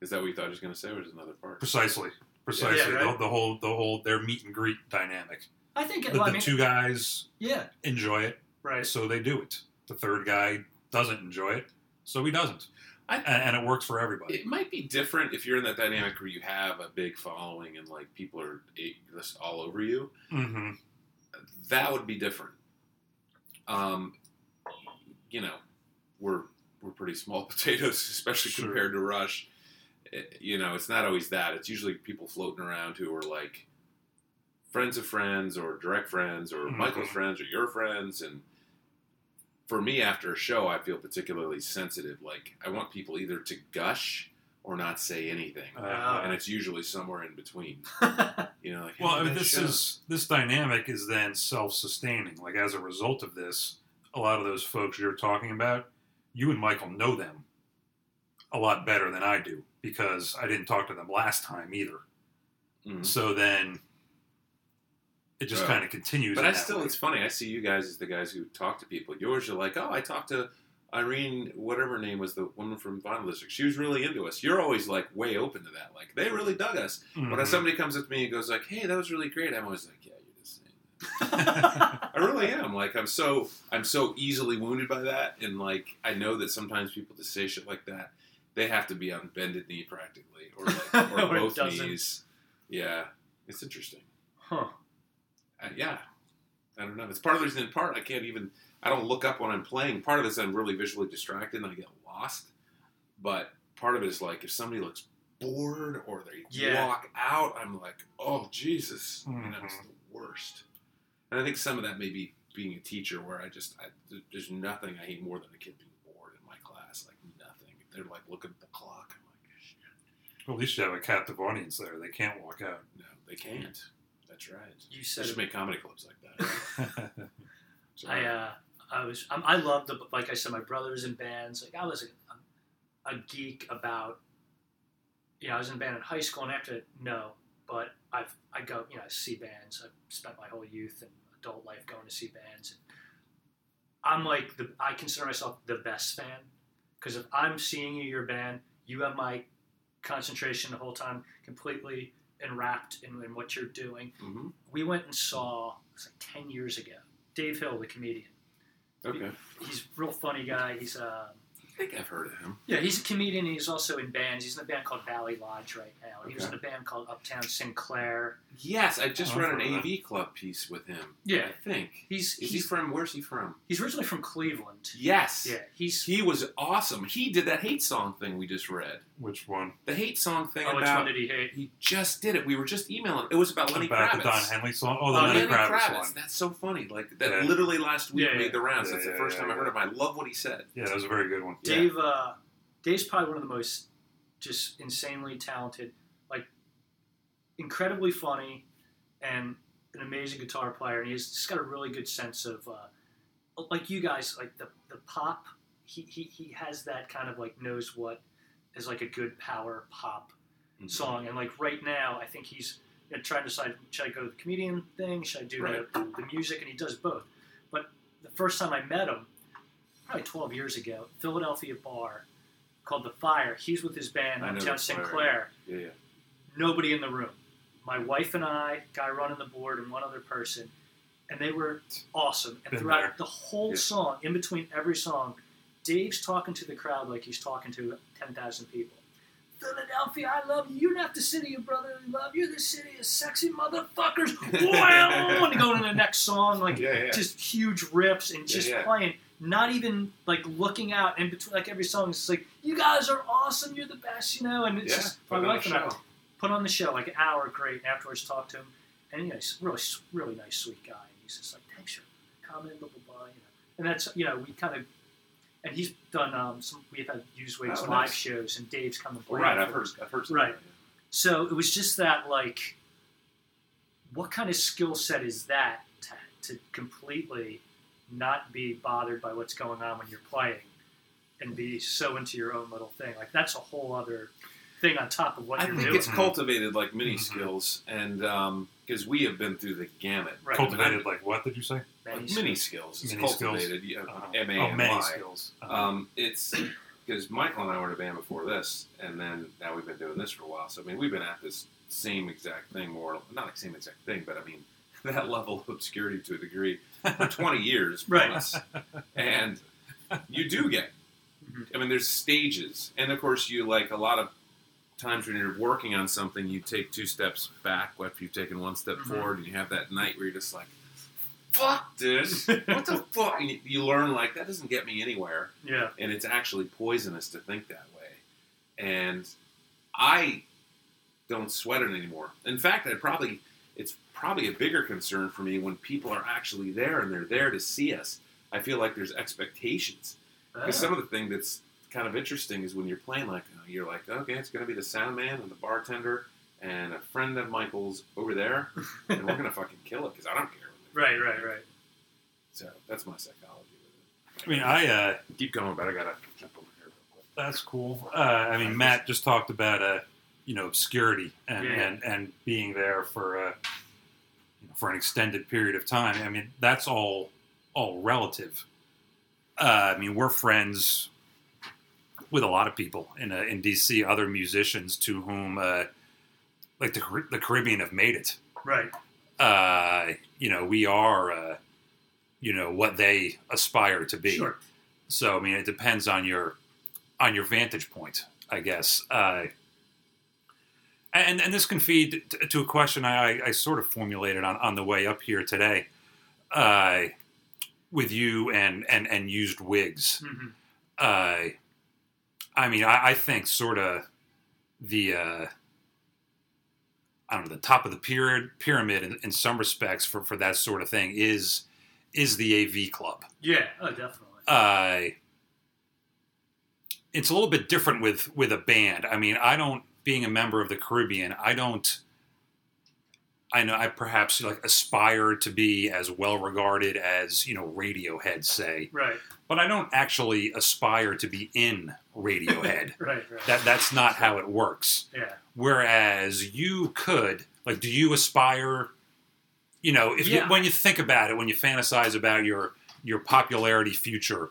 Is that what you thought I was going to say, or is another part? Precisely. Precisely. Yeah, right. the, the whole the whole their meet and greet dynamic. I think The, well, the I mean, two guys yeah, enjoy it, right. so they do it. The third guy doesn't enjoy it, so he doesn't. and, and it works for everybody. It might be different if you're in that dynamic where you have a big following and like people are just all over you. hmm That would be different. Um, you know, we're we're pretty small *laughs* potatoes, especially Sure. compared to Rush. Eh, You know, it's not always that. It's usually people floating around who are like friends of friends or direct friends or Mhm. Michael's friends or your friends. And for me, after a show, I feel particularly sensitive. Like I want people either to gush or not say anything, Uh, and it's usually somewhere in between. *laughs* You know, like Well, I mean, this show. is this dynamic is then self-sustaining. Like as a result of this, a lot of those folks you're talking about, you and Michael know them a lot better than I do because I didn't talk to them last time either. Mhm. So then it just kind of continues. But I still, way. it's funny. I see you guys as the guys who talk to people. Yours, you're like, oh, I talked to Irene, whatever her name was, the woman from Vinyl District. She was really into us. You're always like way open to that. Like they really dug us. When Mhm. somebody comes up to me and goes like, hey, that was really great, I'm always like, yeah, you're just saying. *laughs* I really am. Like I'm so, I'm so easily wounded by that, and like I know that sometimes people just say shit like that, they have to be on bended knee practically, or like, *laughs* or Or both knees. Yeah, it's interesting. huh. Uh, yeah, I don't know. It's part of the reason. In part, I can't even. I don't look up when I'm playing. Part of it is I'm really visually distracted and I get lost. But part of it is like if somebody looks bored or they Yeah. walk out, I'm like, oh Jesus, know, it's Mhm. the worst. And I think some of that may be being a teacher, where I just I, there's nothing I hate more than a kid being bored in my class. Like nothing. They're like looking at the clock. I'm like, shit. Well, at least you have a captive audience there. They can't walk out. No, they can't. That's right. You They said should it. make comedy clubs like that. *laughs* So, I uh, I was I'm, I loved the like I said my brothers in bands like I was a, a geek about you know I was in a band in high school and after no but I've I go you know I see bands I've spent my whole youth and adult life going to see bands and I'm like the I consider myself the best fan because if I'm seeing you your band you have my concentration the whole time completely enwrapped in, in what you're doing mhm. we went and saw it was like 10 years ago Dave Hill the comedian Okay. he's a real funny guy. He's I think I've heard of him. yeah, he's a comedian. He's also in bands. He's in a band called Valley Lodge right now. He was in Okay. a band called Uptown Sinclair. Yes, I just Oh, read I've an AV club piece with him. Yeah, I think. he's Is he he's, from? Where's he from? he's originally from Cleveland. Yes. Yeah, he's He was awesome. He did that hate song thing we just read. Which one? The hate song thing oh, which one about. did he hate? He just did it. We were just emailing. It was about Lenny About Kravitz. the Don Henley song? Oh, the Oh, Lenny Lenny Kravitz, Kravitz. one. That's so funny. Like that. Yeah. Literally last week Yeah, made the rounds. Yeah, That's the yeah, first yeah, time I heard of him. I love what he said. Yeah, that was a very good one. Yeah. Dave. Uh, Dave's probably one of the most just insanely talented. Like incredibly funny and an amazing guitar player, and he's just got a really good sense of, uh, like you guys, like the the pop. He, he he has that kind of like knows what is like a good power pop Mhm. song, and like right now, I think he's you know, trying to decide should I go to the comedian thing, should I do Right. the, the music, and he does both. But the first time I met him, probably 12 years ago, Philadelphia bar called The Fire. He's with his band I know Uptown The St. Fire. Clair. Yeah, yeah. Nobody in the room. My wife and I, guy running the board, and one other person, and they were awesome. And Been throughout there. the whole Yeah. song, in between every song, Dave's talking to the crowd like he's talking to 10,000 people. Philadelphia, I love you. You're not the city of brotherly love. You're the city of sexy motherfuckers. *laughs* Wow! and going to the next song, like Yeah, yeah. just huge rips and just playing, not even like looking out in between. Like every song is like, "You guys are awesome. You're the best," you know. And it's Yeah, just put my wife and I put on the show like an hour, great. And afterwards, talk to him, and you know, he's a really, really nice, sweet guy. And he's just like, "Thanks for coming, blah blah blah," you know. And that's you know, we kind of. And he's done um, some. We've had Used Wigs Oh, live nice. shows, and Dave's come and played. Right, I've heard. I've heard. Right. that, So it was just that, like, what kind of skill set is that to, to completely not be bothered by what's going on when you're playing and be so into your own little thing? Like, that's a whole other thing on top of what I you're think doing. it's cultivated like many Mhm. skills, and because we have been through the gamut. Right. Cultivated like what did you say? Many Like many skills. It's Many skills. cultivated. Yeah, Uh, M A oh, many skills. Uh, Um, it's because Michael and I were in a band before this, and then now we've been doing this for a while. So I mean, we've been at this same exact thing, more not the same exact thing, but I mean *laughs* that level of obscurity to a degree *laughs* for 20 years, Right. plus. And you do get. Mhm. I mean, there's stages, and of course, you like a lot of times when you're working on something, you take two steps back after you've taken one step Mhm. forward, and you have that night where you're just like, "Fuck this! *laughs* What the fuck?" And you learn like that doesn't get me anywhere Yeah. and it's actually poisonous to think that way. And I don't sweat it anymore. In fact, I probably it's probably a bigger concern for me when people are actually there and they're there to see us. I feel like there's expectations because some of the thing that's kind of interesting is when you're playing like uh, you're like okay, it's going to be the sound man and the bartender and a friend of Michael's over there, and we're going to fucking kill it because I don't care. *laughs* Right, right, right. So that's my psychology with I mean, I uh. Keep going, but I gotta jump over here real quick. That's cool. Uh, I mean, Matt just talked about uh, you know obscurity and, Yeah. and, and being there for a, you know, for an extended period of time. I mean, that's all all relative. Uh, I mean, we're friends with a lot of people in uh, in DC, other musicians to whom uh, like the the Caribbean have made it. Right. Uh, you know, we are uh, you know what they aspire to be. Sure. So I mean, it depends on your on your vantage point, I guess. And and this can feed to a question I, I sort of formulated on, on the way up here today, uh, with you and and and used wigs. hmm Uh, I mean, I, I think sort of the uh, I don't know the top of the pyramid pyramid in, in some respects for, for that sort of thing is is the AV club Yeah. Oh, definitely. uh, it's a little bit different with with a band. I mean, I don't being a member of the Caribbean, I don't. I know I perhaps like aspire to be as well regarded as you know Radiohead say, right. but I don't actually aspire to be in Radiohead. *laughs* Right. Right. that that's not how it works. yeah. Whereas you could, like, do you aspire? You know, if Yeah. you, when you think about it, when you fantasize about your your popularity future,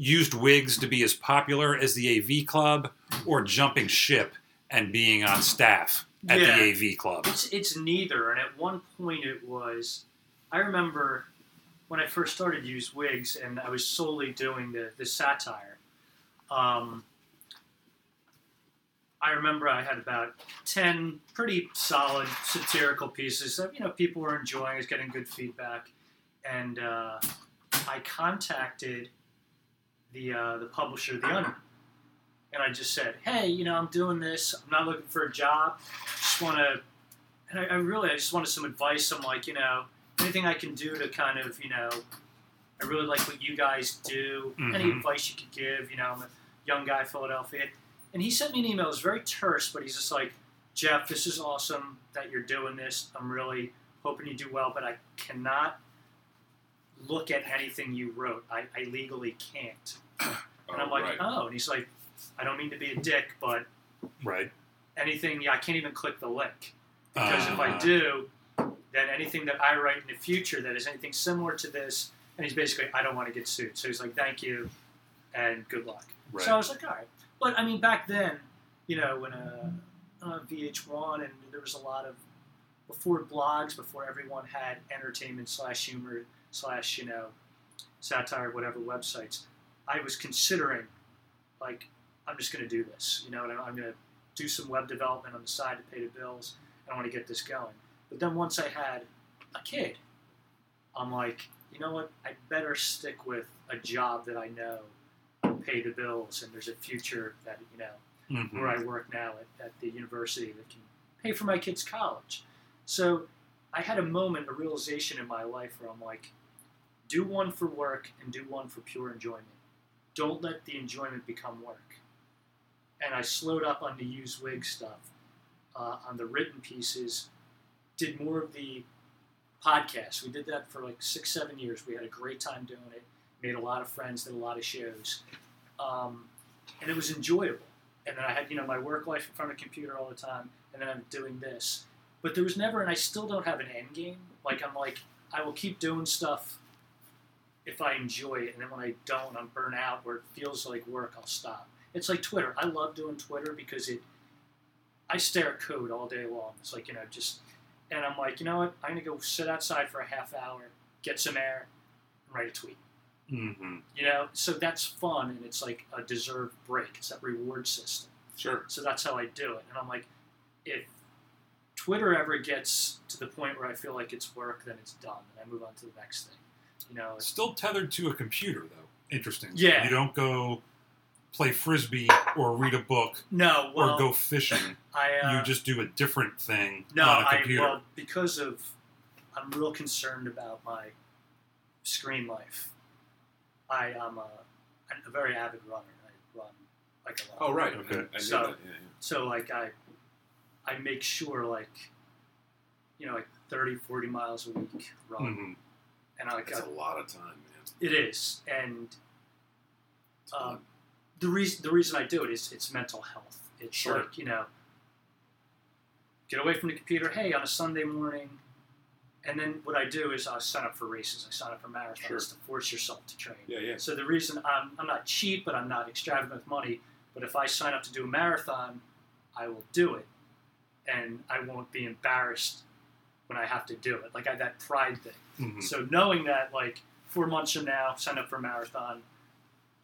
used wigs to be as popular as the AV Club, or jumping ship and being on staff at Yeah. the AV Club. It's it's neither, and at one point it was. I remember when I first started to use wigs, and I was solely doing the the satire. Um, I remember I had about ten pretty solid satirical pieces that you know people were enjoying, I was getting good feedback, and uh, I contacted the uh, the publisher, the Onion, and I just said, "Hey, you know, I'm doing this. I'm not looking for a job. Just want to." And I, I really, I just wanted some advice. I'm like, you know, anything I can do to kind of, you know, I really like what you guys do. Any Mhm. advice you could give? You know, I'm a young guy, Philadelphia. And he sent me an email. It was very terse, but he's just like, Jeff, this is awesome that you're doing this. I'm really hoping you do well, but I cannot look at anything you wrote. I, I legally can't. *clears throat* And I'm Oh, like, right. oh. And he's like, I don't mean to be a dick, but Right. anything, yeah, I can't even click the link. Because if I Uh, do, then anything that I write in the future that is anything similar to this, and he's basically, I don't want to get sued. So he's like, thank you, and good luck. Right. So I was like, all right. But I mean, back then, you know, when uh, uh, VH1 and there was a lot of before blogs, before everyone had entertainment slash humor slash you know satire, whatever websites, I was considering like I'm just going to do this, you know, and I'm, I'm going to do some web development on the side to pay the bills. and I want to get this going. But then once I had a kid, I'm like, you know what? I better stick with a job that I know will pay the bills and there's a future that you know mhm. where I work now at, at the university that can pay for my kids' college. So I had a moment, a realization in my life where I'm like, do one for work and do one for pure enjoyment. Don't let the enjoyment become work. And I slowed up on the used wig stuff, uh, on the written pieces, did more of the podcast. We did that for like six, seven years. We had a great time doing it, made a lot of friends, did a lot of shows. Um, and it was enjoyable and then I had you know my work life in front of a computer all the time, and then I'm doing this. But there was never, and I still don't have an end game. Like I'm like I will keep doing stuff if I enjoy it, and then when I don't, I'm burnt out where it feels like work. I'll stop. It's like Twitter. I love doing Twitter because it. I stare at code all day long. It's like you know just, and I'm like you know what? I'm gonna go sit outside for a half hour, get some air, and write a tweet. Mhm. You know, so that's fun, and it's like a deserved break. It's that reward system. Sure. So that's how I do it. And I'm like, if Twitter ever gets to the point where I feel like it's work, then it's done, and I move on to the next thing. You know, Still tethered to a computer, though. Interesting. Yeah. You don't go play frisbee or read a book no, well, or go fishing. *laughs* I uh, you just do a different thing no, on a computer. well because of I'm real concerned about my screen life. I am a, a very avid runner. I run like a lot. Oh, right. Okay. I, I So- that. Yeah, yeah. So like I, I make sure like, you know, like 30, 40 miles a week run, Mhm. and I like That's I, a lot of time, man. it is, and um, the reason the reason I do it is it's mental health. It's Sure. like you know, get away from the computer. Hey, on a Sunday morning, and then what I do is I sign up for races. I sign up for marathons Sure. to force yourself to train. yeah, yeah. So the reason I'm I'm not cheap, but I'm not extravagant with money. But if I sign up to do a marathon, I will do it, and I won't be embarrassed when I have to do it. Like I have that pride thing. Mhm. So knowing that, like four months from now, sign up for a marathon,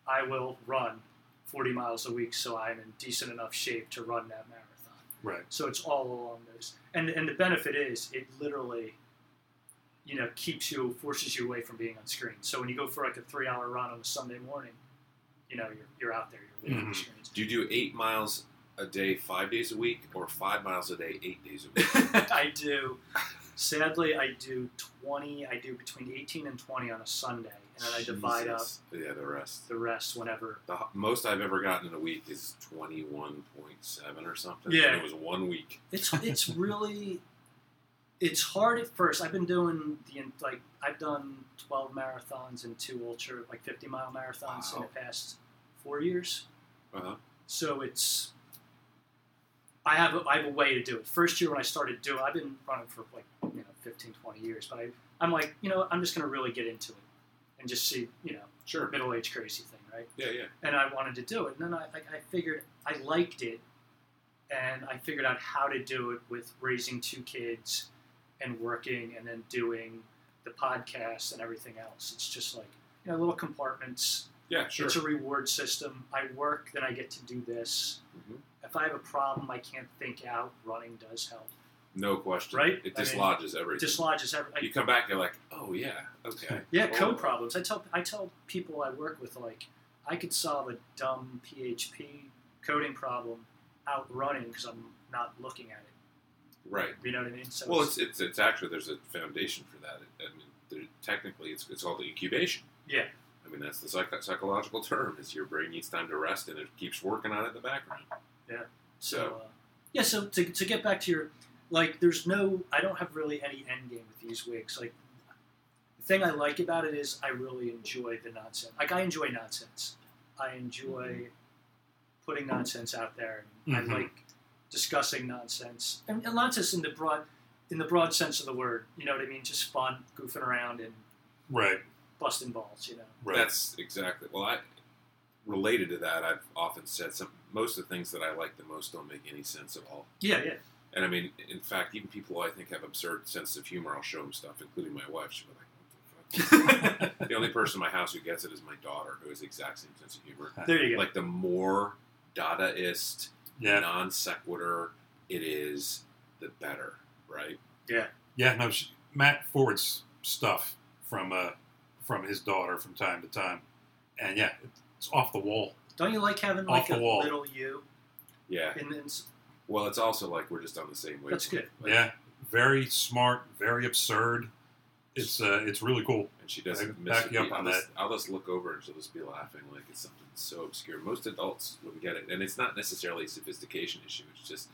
I will run 40 miles a week, so I'm in decent enough shape to run that marathon. Right. So it's all along those, and and the benefit is it literally, you know, keeps you forces you away from being on screen. So when you go for like a three hour run on a Sunday morning, you know, you're you're out there, you're away from Mhm. screens. Do you do eight miles a day, five days a week, or five miles a day, eight days a week? *laughs* I do. Sadly, I do 20. I do between 18 and 20 on a Sunday, and then I divide up. Yeah, the rest. the rest whenever. The most I've ever gotten in a week is twenty-one point seven or something. Yeah. and it was one week. It's it's really it's hard at first. I've been doing the like I've done 12 marathons and two ultra like 50 mile marathons in the past four years. Uh-huh. So it's I have a, I have a way to do it. First year when I started doing, I've been running for like you know 15, 20 years, but I I'm like you know I'm just gonna really get into it and just see you know Sure. middle age crazy thing, right? Yeah, yeah. and I wanted to do it. And then I, I figured I liked it, and I figured out how to do it with raising two kids and working, and then doing the podcast and everything else. It's just like you know little compartments. Yeah, sure. It's a reward system. I work, then I get to do this. Mhm. If I have a problem I can't think out, running does help. No question. Right? It I mean, dislodges It everything. dislodges every. you come back, you're like, oh yeah, okay. *laughs* Yeah, Oh. code problems. I tell I tell people I work with like I could solve a dumb PHP coding problem outrunning because I'm not looking at it. Right. You know what I mean? So Well, it's, it's it's actually there's a foundation for that. I mean, there, technically, it's it's called incubation. Yeah. I mean, that's the psych- psychological term. Is your brain needs time to rest, and it keeps working on it in the background. So So, uh, Yeah, so to, to get back to your, like, there's no, I don't have really any end game with these wigs. Like, the thing I like about it is I really enjoy the nonsense. Like, I enjoy nonsense. I enjoy putting nonsense out there. And Mhm. I like discussing nonsense and, and nonsense in the broad, in the broad sense of the word. You know what I mean? Just fun, goofing around and Right. busting balls. You know. Right. That's exactly. Well, I related to that. I've often said some. Most of the things that I like the most don't make any sense at all. Yeah, yeah. And I mean, in fact, even people who I think have absurd sense of humor, I'll show them stuff, including my wife. She'll be like, "What the fuck?" *laughs* the only person in my house who gets it is my daughter, who has the exact same sense of humor. There you go. Like the more Dadaist, yeah. non sequitur it is, the better, right? Yeah. Yeah. No. She, Matt forwards stuff from uh from his daughter from time to time, and yeah, it's off the wall. Don't you like having Off like the a wall. little you? Yeah. In, in, Well, it's also like we're just on the same wavelength. that's good. Like, yeah. Very smart. Very absurd. It's uh it's really cool. And she I doesn't miss back it. you up I'll on just, I'll just look over and she'll just be laughing like it's something so obscure. Most adults wouldn't get it, and it's not necessarily a sophistication issue. It's just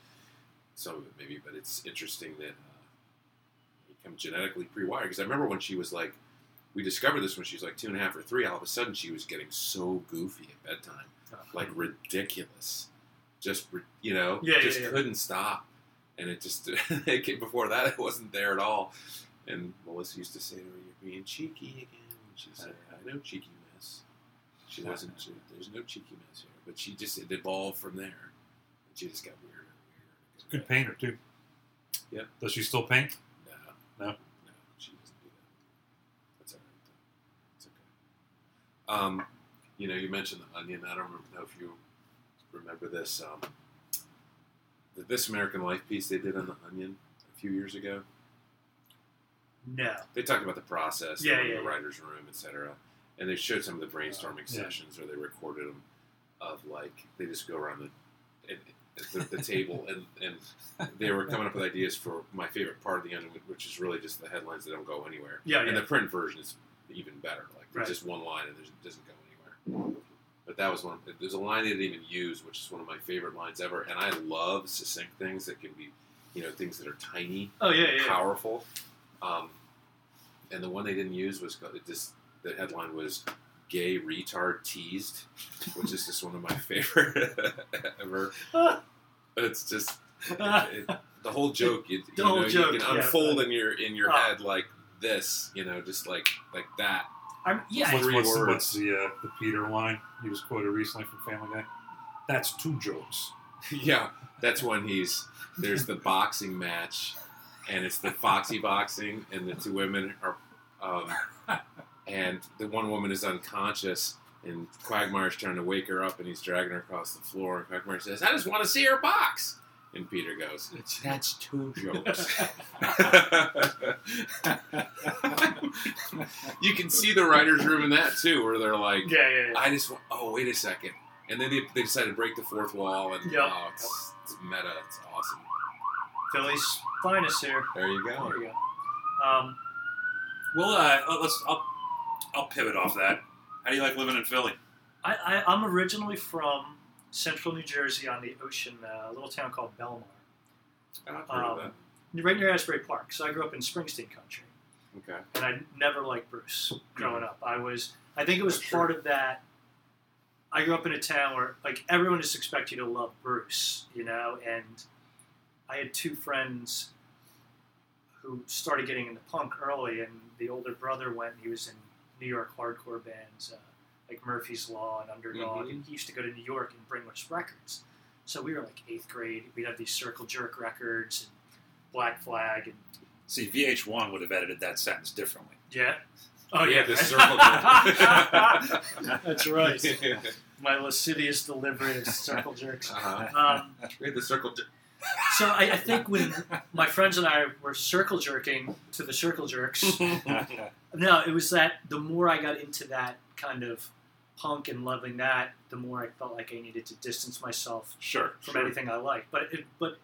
some of it maybe, but it's interesting that uh, you become genetically pre-wired. Because I remember when she was like, we discovered this when she was like two and a half or three. All of a sudden, she was getting so goofy at bedtime, uh-huh. like ridiculous. Just you know, Yeah, just yeah, yeah. couldn't stop, and it just *laughs* it came- before that it wasn't there at all. And Melissa used to say to her, "You're being cheeky again." And she said, uh-huh. "I know cheeky miss." She uh-huh. wasn't. She, there's no cheeky miss here, but she just it evolved from there. And she just got weirder and weirder. Good painter too. Yeah. Does she still paint? No, No? no, she doesn't do that. That's all right. Though. It's okay. Um, you know, you mentioned the Onion. I don't know if you remember this. Um, the This American Life piece they did on the Onion a few years ago. No. They talked about the process, Yeah, in yeah, the yeah. writers' room, etc. And they showed some of the brainstorming Yeah. sessions, or they recorded them of like they just go around the, the, the table, *laughs* and and they were coming up with ideas for my favorite part of the Onion, which is really just the headlines that don't go anywhere. Yeah, And yeah. the print version is even better. Like Right. just one line and it doesn't go anywhere. But that was one. There's a line they didn't even use, which is one of my favorite lines ever. And I love succinct things that can be, you know, things that are tiny, Oh yeah, yeah. powerful. Um, and the one they didn't use was it just the headline was "Gay Retard Teased," which is just one of my *laughs* favorite *laughs* ever. *laughs* It's just it, the whole joke. It, The you whole know, joke, you can yeah, unfold in your in your Oh. head like this, you know, just like like that. I'm, yeah. What's, Three what's, words. what's the uh, the Peter line he was quoted recently from Family Guy? That's two jokes. *laughs* yeah, that's when he's there's the boxing match, and it's the Foxy boxing, and the two women are, um, and the one woman is unconscious, and Quagmire's trying to wake her up, and he's dragging her across the floor, and Quagmire says, "I just want to see her box," and Peter goes, "That's two jokes." *laughs* you can see the writers' room in that too, where they're like, yeah, yeah, yeah. I just want. Oh, wait a second. And then they, they decide to break the fourth wall, and Yep. oh, it's, it's meta. It's awesome. Philly's finest here. There you go. There you go. Um, Well, uh, let's. I'll, I'll pivot off that. How do you like living in Philly? I, I, I'm originally from central New Jersey on the ocean, uh, a little town called Belmar, I've heard of Um, right near Asbury Park. So I grew up in Springsteen country. Okay. and I never liked Bruce growing up. I was, I think it was sure. part of that. I grew up in a town where like everyone just expects you to love Bruce, you know, and I had two friends who started getting into punk early, and the older brother went. He was in New York hardcore bands uh, like Murphy's Law and Underdog, Mhm. and he used to go to New York and bring us records. So we were like eighth grade. We'd have these Circle Jerk records and Black Flag, and See, VH1 would have edited that sentence differently. yeah. Oh Yeah, yeah, the Circle *laughs* That's right. *laughs* My lascivious delivery of circle jerks. *laughs* uh-huh. Um, We had the circle. J- so I, I think when my friends and I were circle jerking to the circle jerks, no, it was that the more I got into that kind of punk and loving that, the more I felt like I needed to distance myself Sure. from sure. anything I liked. But it, but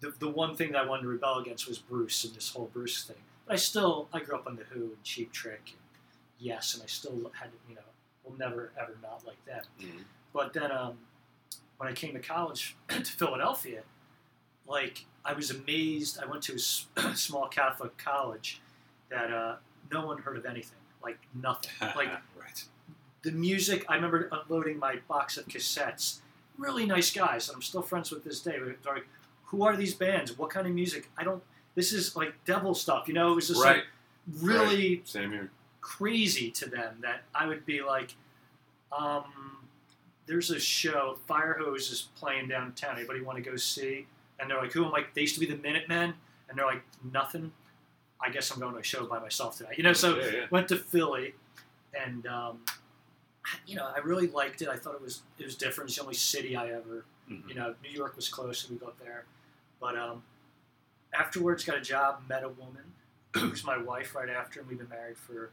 the, the one thing that I wanted to rebel against was Bruce and this whole Bruce thing. But I still I grew up on the Who and Cheap Trick and Yes, and I still had you know will never ever not like them. Mhm. But then um, when I came to college *clears throat* to Philadelphia, like I was amazed. I went to a s- *clears throat* small Catholic college that uh, no one heard of anything, like nothing. *laughs* Like right. The music. I remember unloading my box of cassettes. Really nice guys, and I'm still friends with this day. They're like, "Who are these bands? What kind of music? I don't. This is like devil stuff, you know." It was just right. like really Same here. crazy to them that I would be like, um, there's a show, Fire Hose is playing downtown. Anybody want to go see? And they're like, who? I'm like, they used to be the Minutemen. And they're like, nothing. I guess I'm going to a show by myself today. You know, so yeah, yeah. went to Philly, and um, you know, I really liked it. I thought it was it was different. It's the only city I ever Mhm. you know, New York was close, so we got there. But um, afterwards, got a job, met a woman who's my wife right after, and we've been married for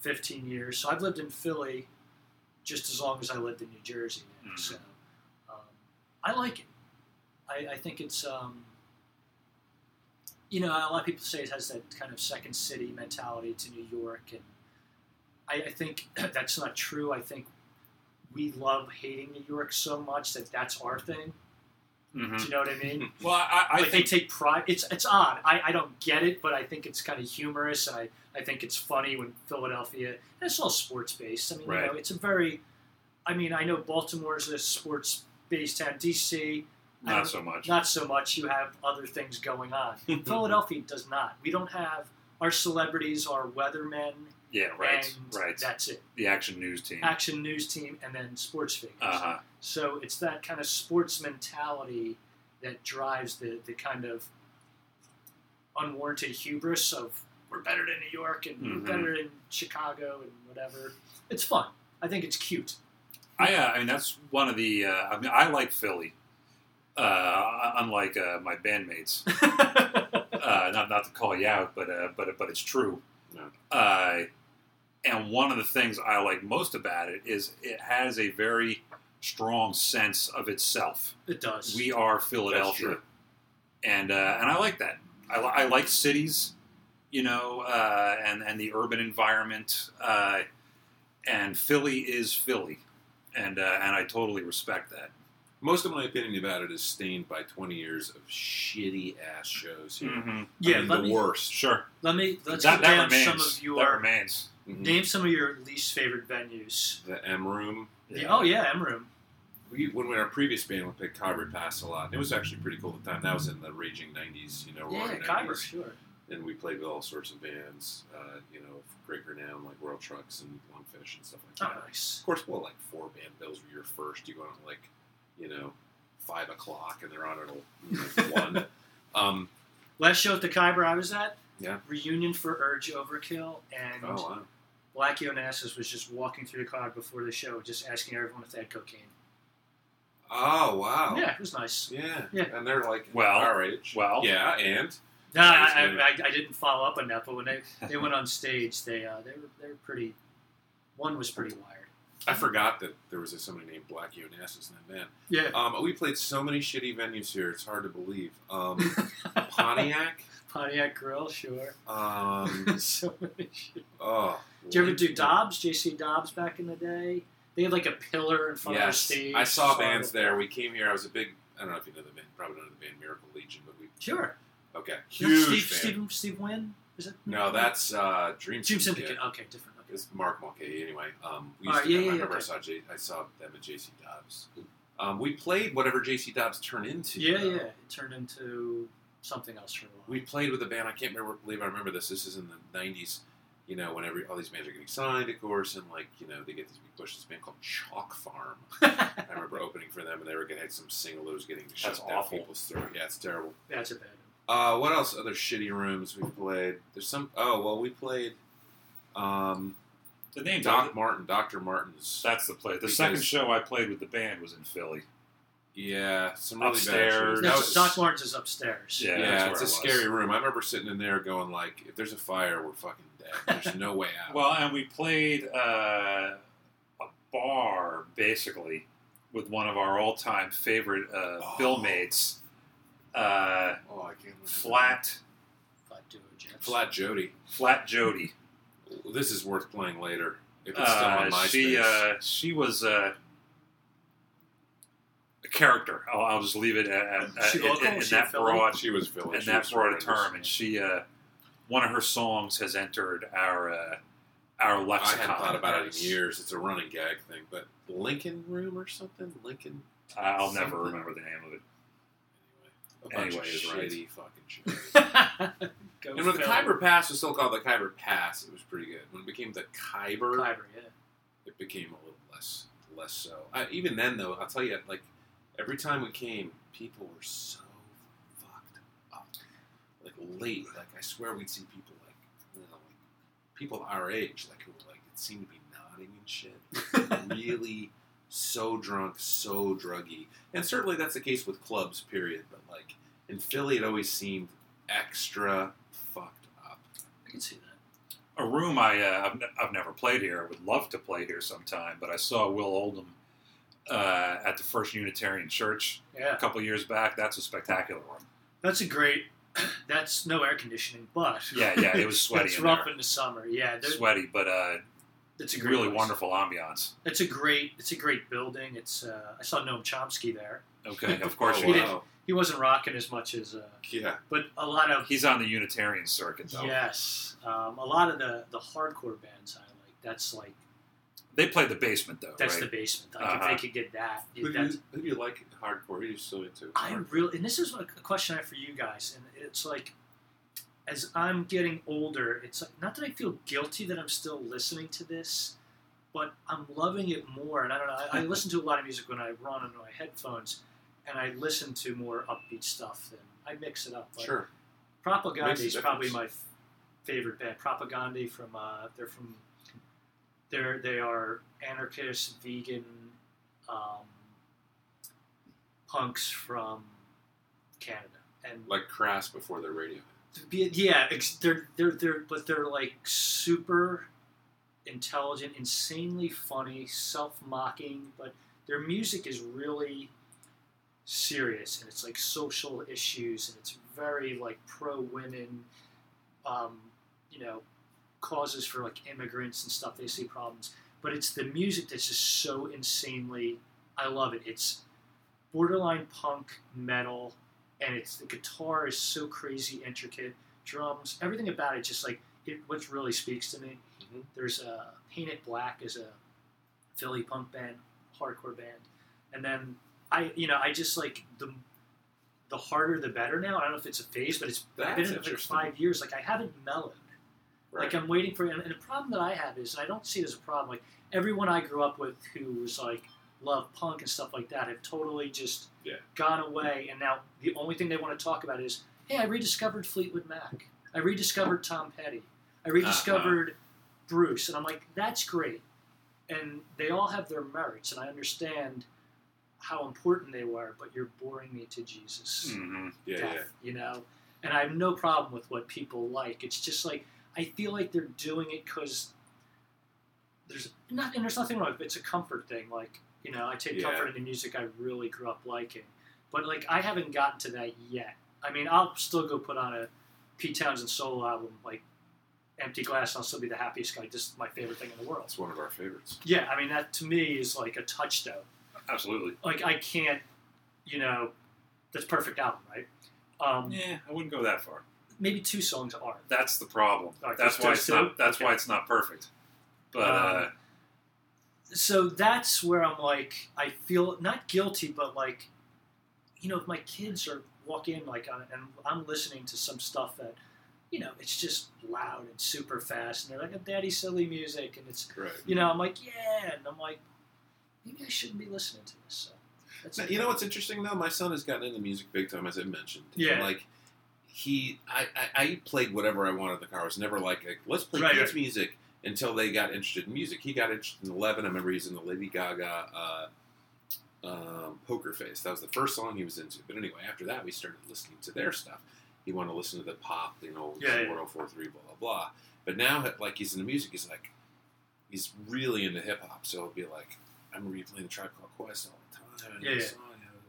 15 years. So I've lived in Philly just as long as I lived in New Jersey. Now. Mhm. So um, I like it. I, I think it's, um, you know, a lot of people say it has that kind of second city mentality to New York, and I, I think *clears throat* that's not true. I think we love hating New York so much that that's our thing. Mhm. Do you know what I mean? *laughs* Well, I, I like think they take pride. It's it's odd. I, I don't get it, but I think it's kind of humorous, and I, I think it's funny when Philadelphia. And it's all sports based. I mean, you know, it's a very. I mean, I know Baltimore's a sports based town. DC, not don't- so much. not so much. You have other things going on. *laughs* Philadelphia does not. We don't have our celebrities are weathermen, yeah, right, and right. that's it. the action news team. Action news team, and then sports figures. Uh huh. So it's that kind of sports mentality that drives the, the kind of unwarranted hubris of we're better than New York and Mhm. we're better than Chicago and whatever. It's fun. I think it's cute. I, uh, I mean, that's one of the. Uh, I mean, I like Philly. Uh, unlike uh, my bandmates, *laughs* uh, not not to call you out, but uh, but but it's true. Uh, and one of the things I like most about it is it has a very strong sense of itself. it does. We are Philadelphia, and uh, and I like that. I, I like cities, you know, uh, and and the urban environment. Uh, and Philly is Philly, and uh, and I totally respect that. Most of my opinion about it is stained by 20 years of shitty ass shows here. Mm-hmm. yeah, I mean, the me worst. Sure, let me let's that, that remains. some of that your remains. Mhm. name some of your least favorite venues. The M Room. The- oh yeah, M Room. We, when we were our previous band, we played Khyber Pass a lot. And it was actually pretty cool at the time. That was in the raging 90s, you know, Yeah, roaring Khyber, sure. And we played with all sorts of bands, uh, you know, great renown like World Trucks and Longfish and stuff like that. Oh, that. nice. Of course, well, like four band bills were your first. You go on at like, you know, five o'clock, and they're on at you know, *laughs* one. Um, Last show at the Khyber I was at. Yeah. Reunion for Urge Overkill, and oh wow, Blackie Onassis was just walking through the crowd before the show, just asking everyone if they had cocaine. oh wow, Yeah, it was nice. yeah, Yeah. And they're like Well, our age. well. yeah, and No, I, I. I, I didn't follow up on that, but when they, they went *laughs* on stage, they uh, they were they were pretty. One was pretty wired. I forgot that there was a, somebody named Black Onassis in that band. Yeah. Um, we played so many shitty venues here; it's hard to believe. Um, *laughs* Pontiac. Pontiac Grill, sure. Um, *laughs* so many shit. oh, Did you ever do Dobbs? JC Dobbs back in the day? They had like a pillar in front of the stage. I saw bands the- there. We came here. I was a big. I don't know if you know the band. Probably know the band Miracle Legion, but we Sure. okay. Huge Steve. Steve, Steve Wynn? Is it? No, that's uh, Dream Dream. Syndicate. Okay, different. Okay. It's Mark Mulcahy anyway. Um, we used right, to yeah, yeah, I yeah, remember I saw J, I saw them at JC Dobbs. Um, we played whatever JC Dobbs turned into. Yeah, though. yeah. It turned into something else for a while. We played with a band. I can't remember, believe I remember this. This is in the '90s. You know, when every all these bands are getting signed, of course, and like you know they get this big push. This band called Chalk Farm. *laughs* I remember opening for them, and they were getting had some singles getting shut That's down awful. people's throat. Yeah, it's terrible. That's a bad. Uh, what else? Other shitty rooms we played. There's some. Oh well, we played. Um, The name Doc Martin, Doctor Martin's. That's the play. The Because- second show I played with the band was in Philly. Yeah, some really Upstairs. bad. No, was- Doc Martens is upstairs. Yeah, Yeah, that's it's a it scary room. I remember sitting in there going like, if there's a fire, we're fucking dead. There's no way *laughs* out. Well, and we played uh, a bar basically with one of our all-time favorite uh, Oh. bill mates, uh, oh, I can't. Flat Flat Duo Flat Jody. Flat Jody. This is worth playing later if it's still Uh, on MySpace. she uh, she was uh, a character. I'll, I'll just leave it at, at, She at- in, local? in She that Philly? broad She was Philly. in She that was broad a term, and she uh, one of her songs has entered our uh, our I lexicon. hadn't thought about it in years. It's a running gag thing, but Lincoln Room or something. Lincoln. I'll never remember the name of it. Anyway, a bunch Anyway, of is right. shitty fucking shit. *laughs* Go and when the. Khyber Pass was still called the Khyber Pass, it was pretty good. When it became the Khyber, Khyber, yeah. it became a little less less so. I, even then, though, I'll tell you, like every time we came, people were so fucked up. Like late, like I swear we'd see people like you know, like people our age, like who were like it seemed to be nodding and shit. *laughs* really so drunk, so druggy, and certainly that's the case with clubs. Period. But like in Philly, it always seemed extra. I can see that. A room I uh, I've, ne- I've never played here. I would love to play here sometime, but I saw Will Oldham uh, at the First Unitarian Church Yeah. a couple years back. That's a spectacular room. That's a great. *clears throat* That's no air conditioning, but Yeah, yeah, it was *laughs* sweaty it's in rough there. in the summer. Yeah, Sweaty, but uh, it's a great really place. wonderful ambiance. It's a great. It's a great building. It's. Uh, I saw Noam Chomsky there. Okay, of *laughs* course Oh, you He did. didn't- He wasn't rocking as much as, uh, Yeah. but a lot of He's on the Unitarian circuit, though. yes, um, a lot of the the hardcore bands I like. That's like They play the basement, though, that's right? the basement. Like Uh-huh. if they could get that, Who do, that's you, who do you like hardcore? Who are you so into? I really, and this is a a question I have for you guys, and it's like, as I'm getting older, it's like not that I feel guilty that I'm still listening to this, but I'm loving it more. And I don't know, I, I listen to a lot of music when I run on my headphones, and I listen to more upbeat stuff. Than I mix it up. But Sure. Propagandhi is probably my f- favorite band. Propagandhi from uh, they're from they're they are anarchist vegan um, punks from Canada and Like Crass before their radio. be- yeah they're they're they're but they're like super intelligent, insanely funny, self mocking, but their music is really serious and it's like social issues and it's very like pro women um, you know causes for like immigrants and stuff they see problems. But it's the music that's just so insanely i love it. It's borderline punk metal and it's the guitar is so crazy intricate drums everything about it just like it what really speaks to me. Mhm. there's a Paint It Black is a philly punk band hardcore band and then I you know I just like the the harder the better now. I don't know if it's a phase, but it's I've been in it for like five years. Like I haven't mellowed. Right. Like I'm waiting for and, and the problem that I have is and I don't see it as a problem. Like everyone I grew up with who was like love punk and stuff like that have totally just Yeah. gone away. And now the only thing they want to talk about is, hey, I rediscovered Fleetwood Mac. I rediscovered Tom Petty. I uh-huh. rediscovered Bruce. And I'm like, that's great. And they all have their merits, and I understand how important they were, but you're boring me to Jesus hmm yeah, death, yeah. you know? And I have no problem with what people like. It's just like, I feel like they're doing it because there's not, and there's nothing wrong. It's a comfort thing. Like, you know, I take Yeah. comfort in the music I really grew up liking. But, like, I haven't gotten to that yet. I mean, I'll still go put on a Pete Townshend solo album, like Empty Glass, and I'll still be the happiest guy. Is my favorite thing in the world. It's one of our favorites. Yeah, I mean, that to me is like a touchstone Absolutely. like I can't, you know, that's perfect album, right? Um, Yeah, I wouldn't go that far. Maybe two songs are. That's the problem. Alright, that's why it's two? not. That's Okay. why it's not perfect. But uh, Um, So that's where I'm like, I feel not guilty, but like, you know, if my kids are walk in like, on, and I'm listening to some stuff that, you know, it's just loud and super fast, and they're like, "Daddy, silly music," and it's, Right. you know, I'm like, yeah, and I'm like, maybe I shouldn't be listening to this. So that's Now, you know what's interesting though? My son has gotten into music big time, as I mentioned. And, Yeah. like he, I, I, I played whatever I wanted in the car. I was never like, like, let's play Right, kids right. music until they got interested in music. He got interested in Eleven. I remember he's in the Lady Gaga. Uh, um, Poker Face. That was the first song he was into. But anyway, after that, we started listening to their stuff. He wanted to listen to the pop, you know, Yeah, yeah. 1043, blah, blah, blah. But now, like, he's into music. He's like, he's really into hip hop. So it'll be like, I remember you playing the Tribe Called Quest all the time. Yeah, yeah.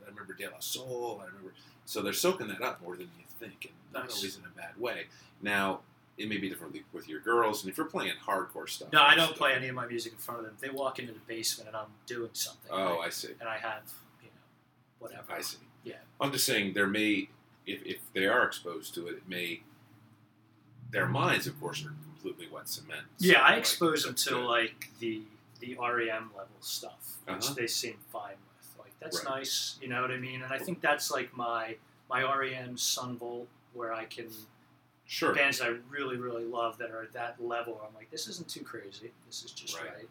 I remember De La Soul. I remember. So they're soaking that up more than you think, and not Nice. always in a bad way. Now, it may be different with your girls, and if you're playing hardcore stuff. No, I don't stuff- play any of my music in front of them. They walk into the basement and I'm doing something. Oh, right? I see. and I have, you know, whatever. I see. Yeah. I'm just saying there may, if, if they are exposed to it, it may. Their minds, of course, are completely wet cement. Yeah, I like, expose them to good. like the the REM level stuff, which Uh-huh. they seem fine with. Like that's Right. nice, you know what I mean? And I think that's like my my REM Son Volt, where I can Sure. bands that I really really love that are at that level. I'm like, this isn't too crazy. This is just Right. right.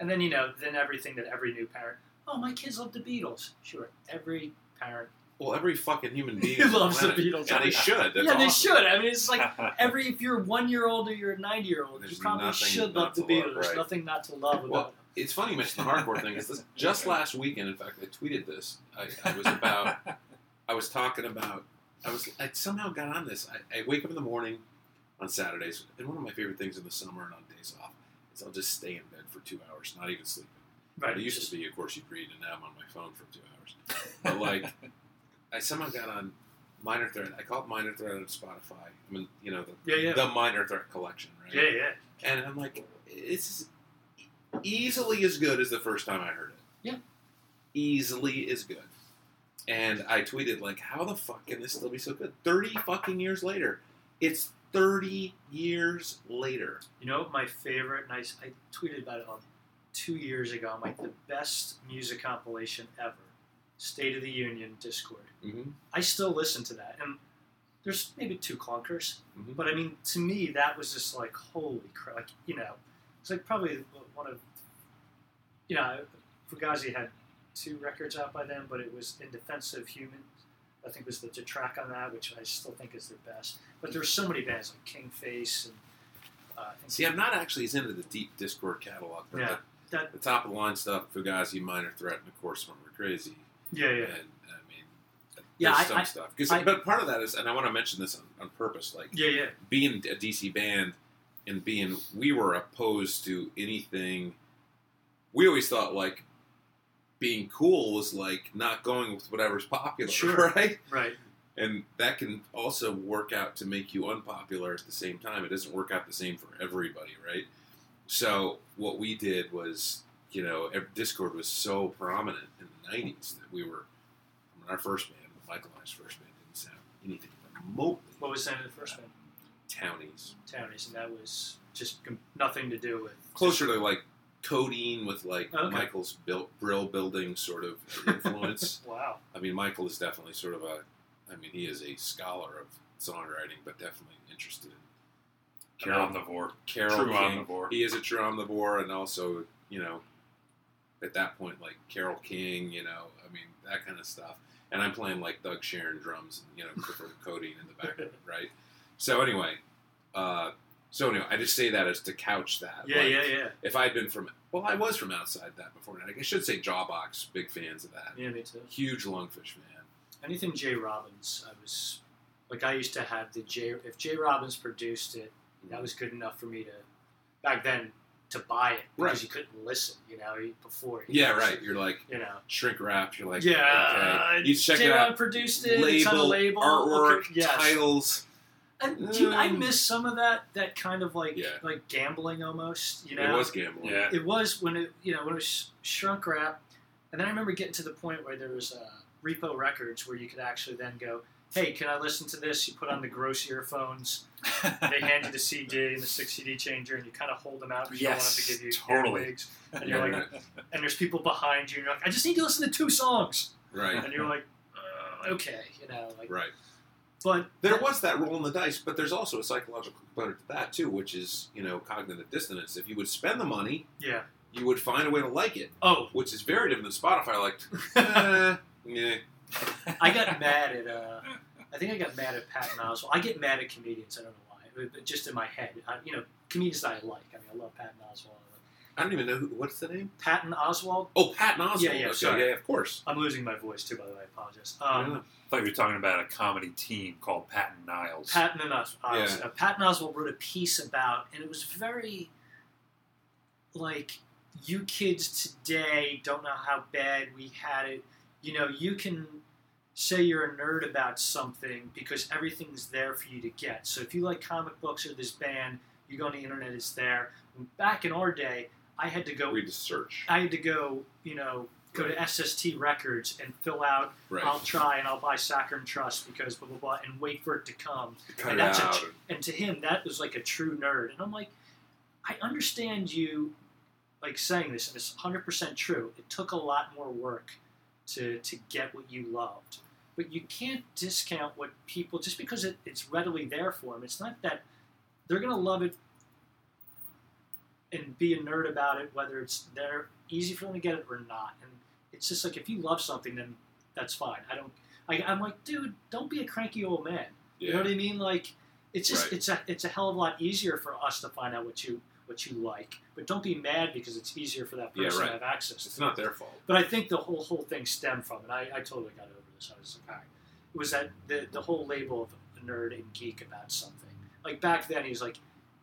And then you know, then everything that every new parent. Oh, my kids love the Beatles. Sure, every parent. Well, every fucking human *laughs* being on the loves the Beatles. and they should. That's yeah, they awesome. should. I mean, it's like *laughs* every if you're a one year old or you're a ninety year old, you probably should love the to love, Beatles. There's nothing not to love about Well, them. It's funny you mentioned the hardcore thing. Is this, *laughs* just last weekend, in fact, I tweeted this. I, I was about. I was talking about. I was. I somehow got on this. I, I wake up in the morning on Saturdays, and one of my favorite things in the summer and on days off is I'll just stay in bed for two hours, not even sleeping. Right. It used to be, of course, you'd read, and now I'm on my phone for two hours. But like, I somehow got on Minor Threat. I call it Minor Threat on Spotify. I mean, you know, the, Yeah, yeah. the Minor Threat collection, right? Yeah, yeah. And I'm like, it's easily as good as the first time I heard it. Yeah. Easily as good. And I tweeted, like, how the fuck can this still be so good? 30 fucking years later. It's 30 years later. You know my favorite, and I, I tweeted about it um, two years ago. I'm like, the best music compilation ever. State of the Union Dischord. Mm-hmm. I still listen to that. And there's maybe two clunkers. Mhm. But I mean, to me, that was just like, holy crap. Like, you know, it's like probably one of, you know, Fugazi had two records out by then, but it was In Defense of Humans. I think was the, the track on that, which I still think is their best. But there's so many bands like Kingface and. Uh, See, I'm not actually as into the deep Dischord catalog, but Yeah, the, that- the top of the line stuff, Fugazi, Minor Threat, and of course, When We're Crazy. Yeah, yeah. And, I mean, Yeah, I- some I- stuff. 'Cause- I- but part of that is, and I want to mention this on, on purpose, like, Yeah, yeah. being a DC band and being we were opposed to anything we always thought like being cool was like not going with whatever's popular Sure. *laughs* right Right. and that can also work out to make you unpopular at the same time it doesn't work out the same for everybody right so what we did was you know Dischord was so prominent in the 90s that we were I mean, our first band michael and i's first band didn't sound anything remotely What was the name of the first uh, band? townies Townies, and that was just com- nothing to do with closer to like codeine with like Okay. Michael's built brill building sort of influence. *laughs* Wow. I mean, Michael is definitely sort of a. I mean, he is a scholar of songwriting, but definitely interested in An Carol, omnivore. Carol True King. omnivore. He is a true omnivore, and also you know, at that point, like Carole King, you know, I mean that kind of stuff. And I'm playing like Doug Scharin drums, and you know, Clifford *laughs* Codeine in the background, *laughs* right? So anyway, uh, so anyway, I just say that as to couch that. Yeah, like, yeah, yeah. if I'd been from, well, I was from outside that before. I should say Jawbox, big fans of that. Yeah, me too. Huge Lungfish fan. Anything Jay Robbins, I was like, I used to have the Jay. If Jay Robbins produced it, that was good enough for me to back then to buy it because Right. you couldn't listen. You know, before. he Yeah, was- right. You're like You know. shrink wrapped. You're like, Yeah, okay. You check Jay it out. produced it. it's on a Label, label, artwork, okay, yes. titles. And do you, I miss some of that. That kind of like Yeah. like gambling almost. You know, It was gambling. Yeah. it was when it you know when it was shrunk wrap, and then I remember getting to the point where there was uh, Repo Records where you could actually then go, hey, can I listen to this? You put on the gross earphones. They hand you the CD and the six CD changer, and you kind of hold them out because Yes, you don't want them to give you totally. earwigs. And you're like, and there's people behind you, and you're like, I just need to listen to two songs, Right. and you're like, uh, okay, you know, like, Right. but There was that roll in the dice, but there's also a psychological component to that too, which is you know cognitive dissonance. If you would spend the money, yeah. you would find a way to like it, Oh, which is very different than Spotify. Like, *laughs* eh, yeah, *laughs* I got mad at. Uh, I think I got mad at Patton Oswalt. I get mad at comedians. I don't know why, but just in my head, I, you know, comedians that I like. I mean, I love Patton Oswalt. I don't even know who, what's the name. Patton Oswalt. Oh, Patton Oswalt. Yeah, yeah, okay, sorry. yeah, of course. I'm losing my voice too, by the way. I apologize. Yeah. Um, I thought you were talking about a comedy team called Patton Niles. Patton and Yeah. uh, Patton Oswalt wrote a piece about, and it was very like you kids today don't know how bad we had it. You know, you can say you're a nerd about something because everything's there for you to get. So if you like comic books or this band, you go on the internet, it's there. Back in our day, I had to go. We just search. I had to go, you know, go to SST Records and fill out. Right. I'll try and I'll buy Saccharine Trust because blah blah blah, and wait for it to come. Cut and it that's out. tr- And to him, that was like a true nerd. And I'm like, I understand you, like saying this, and it's 100 percent true. It took a lot more work to to get what you loved, but you can't discount what people just because it, it's readily there for them. It's not that they're gonna love it and be a nerd about it, whether it's they're easy for them to get it or not. And it's just like if you love something, then that's fine. I don't. I, I'm like, dude, don't be a cranky old man. You know what I mean? Like, it's just Right. it's a it's a hell of a lot easier for us to find out what you what you like. But don't be mad because it's easier for that Yeah, person right. to have access. It's to not it. their fault. But I think the whole whole thing stemmed from it. I, I totally got over this. I was like. It was that the the whole label of nerd and geek about something. Like back then, he was like,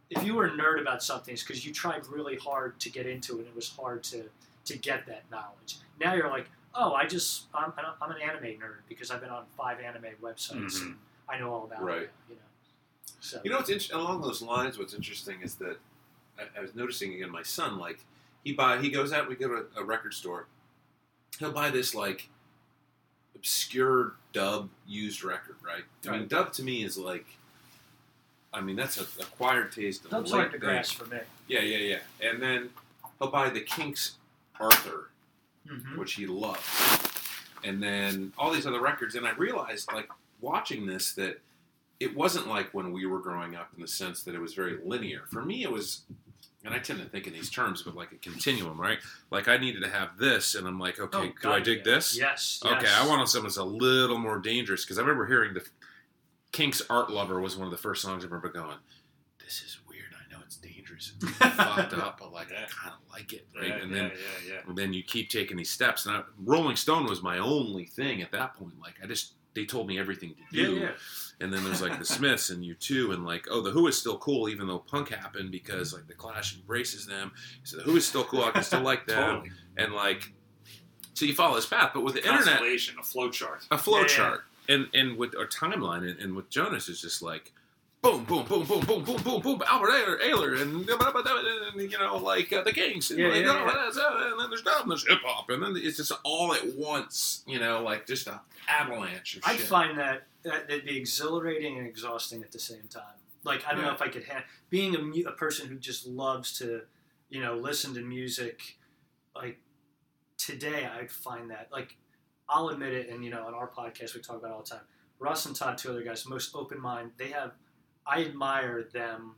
if you were a nerd about something, it's because you tried really hard to get into it. and It was hard to to get that knowledge. Now you're like, oh, I just I'm, I'm an anime nerd because I've been on five anime websites. Mhm. And I know all about Right. it. You know. So You know what's along those lines? What's interesting is that I, I was noticing again. My son, like he buy, he goes out. We go to a record store. He'll buy this like obscure dub used record, right? I mean, dub to me is like, I mean, that's a acquired taste. a Dub's hard to thing. for me. Yeah, yeah, yeah. And then he'll buy the Kinks Arthur, Mm-hmm. which he loves. And then all these other records. And I realized, like, watching this, that it wasn't like when we were growing up in the sense that it was very linear. For me, it was, and I tend to think in these terms, but like a continuum, right? Like, I needed to have this, and I'm like, okay, oh, do I dig this? Oh, Yes. Okay, yes. I want something that's a little more dangerous because I remember hearing the Kinks Art Lover was one of the first songs I remember going, this is weird. I know it's dangerous and *laughs* fucked up, but like, I kind of like it, right? Yeah, and yeah, then yeah, yeah. and then you keep taking these steps. And I, Rolling Stone was my only thing at that point. Like I just they told me everything to Yeah, do. yeah. And then there's like the *laughs* Smiths and U2 and like oh the Who is still cool even though punk happened because like the Clash embraces them. So the Who is still cool. I can still like them. Totally. And like so you follow this path, but with the internet, a flow chart. a flow Yeah, yeah. chart, and and with our timeline, and, and with Jonas is just like. Boom, boom, boom, boom, boom, boom, boom, boom. Albert Ayler, Ayler and, and you know, like uh, the Kings, and, Yeah, like, yeah, oh, yeah. that's, uh, and then there's dub, and there's hip hop, and then it's just all at once, you know, like just a avalanche of I shit. find that that would be exhilarating and exhausting at the same time. Like I don't know if I could have being a, mu- a person who just loves to, you know, listen to music. Like today, I'd find that like I'll admit it, and you know, on our podcast we talk about it all the time. Russ and Todd, two other guys, most open mind. They have. I admire them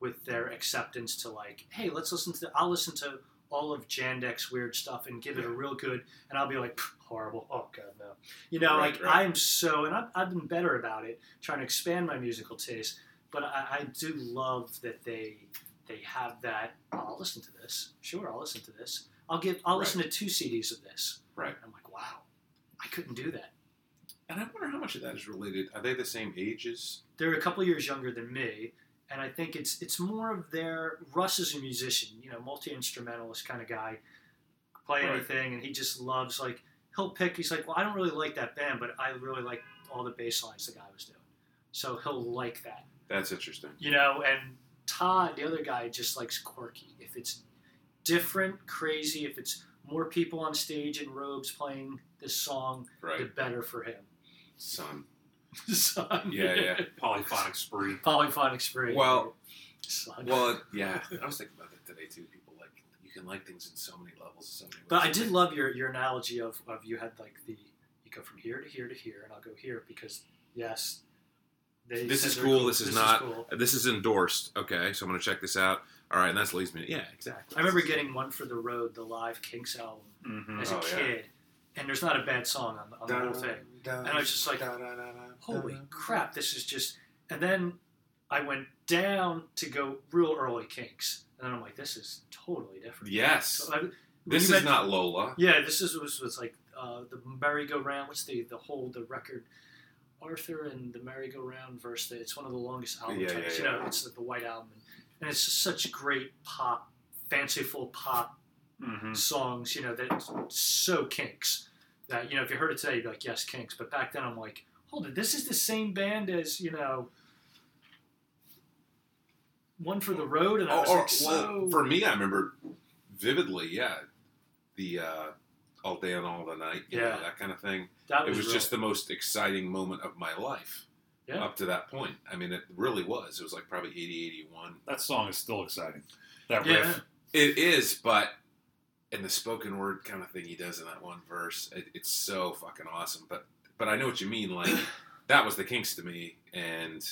with their acceptance to like, hey, let's listen to. I'll listen to all of Jandek's weird stuff and give it a real good, and I'll be like, "Pff, horrible. Oh god, no. You know, Right, like right. I'm so, and I've, I've been better about it, trying to expand my musical taste. But I, I do love that they they have that. "Oh, I'll listen to this. Sure, I'll listen to this. I'll give. I'll Right. listen to two CDs of this. Right. I'm like, wow, I couldn't do that. And I wonder how much of that is related. Are they the same ages? They're a couple years younger than me, and I think it's it's more of their. Russ is a musician, you know, multi instrumentalist kind of guy, play Right. anything, and he just loves like he'll pick. He's like, well, I don't really like that band, but I really like all the bass lines the guy was doing, so he'll like that. That's interesting. you know, and Todd, the other guy, just likes quirky. If it's different, crazy, if it's more people on stage in robes playing this song, the better for him. Son. *laughs* Son. Yeah, yeah. Polyphonic spree. Polyphonic spree. Well- Son. Well, yeah. I was thinking about that today too. People like you can like things in so many levels, so many ways. but I did love your, your analogy of, of you had like the you go from here to here to here, and I'll go here because yes, they This is they're cool. This is not. cool. This is endorsed. Okay, so I'm gonna check this out. All right, and that's leads me. Yeah, exactly. I remember getting one for the road, the live Kinks album Mm-hmm. as a Oh, yeah. kid, and there's not a bad song on, on the whole thing. And I was just like, holy crap, this is just. And then I went down to go real early Kinks, and I'm like, this is totally different. Yes. So I, This is not Lola. Yeah, this is was, was like uh, the merry-go-round. What's the the whole the record? Arthur and the merry-go-round verse. that It's one of the longest album Yeah, titles. yeah, You know, it's the, the White Album, and it's just such great pop, fanciful pop Mm-hmm. songs, you know, that so Kinks. That you know, if you heard it today, you'd be like, yes, Kinks. But back then, I'm like, hold it, this is the same band as you know, one for the road, and I was or- like, so well, for me, I remember vividly. Yeah, the uh, all day and all the night, you know, Yeah. that kind of thing. That It was, was just the most exciting moment of my life Yeah. up to that point. I mean, it really was. It was like probably 80, 81. That song is still exciting. That Yeah. riff. It is, but in the spoken word kind of thing he does in that one verse, it, it's so fucking awesome. But but I know what you mean. Like *coughs* that was the Kinks to me, and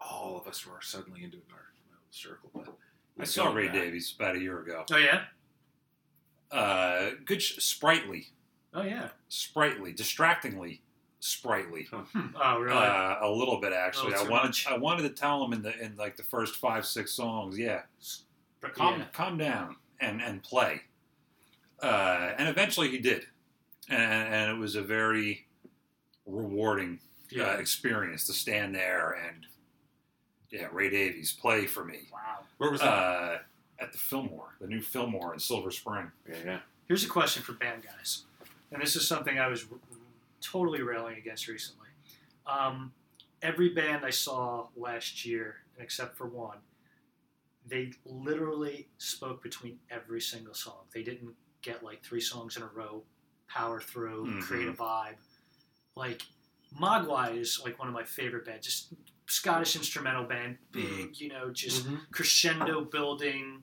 all of us were suddenly into our little circle. But I saw Ray back. Davies about a year ago. Oh yeah. Uh, good, sh- sprightly, Oh yeah. sprightly, distractingly sprightly. Oh really? Uh, a little bit actually. little I wanted much. I wanted to tell him in the in like the first five six songs, yeah, calm yeah. calm down and and play. Uh, and eventually he did, and, and it was a very rewarding uh, experience to stand there and yeah, Ray Davies play for me Wow. Where was that? uh, at the Fillmore, the new Fillmore in Silver Spring. yeah, yeah. Here's a question for band guys, and this is something I was r- totally railing against recently. Um, every band I saw last year, except for one, they literally spoke between every single song. They didn't get like three songs in a row, power through, Mhm. create a vibe. Like Mogwai is like one of my favorite bands, just Scottish instrumental band, big, you know, just Mhm. crescendo building,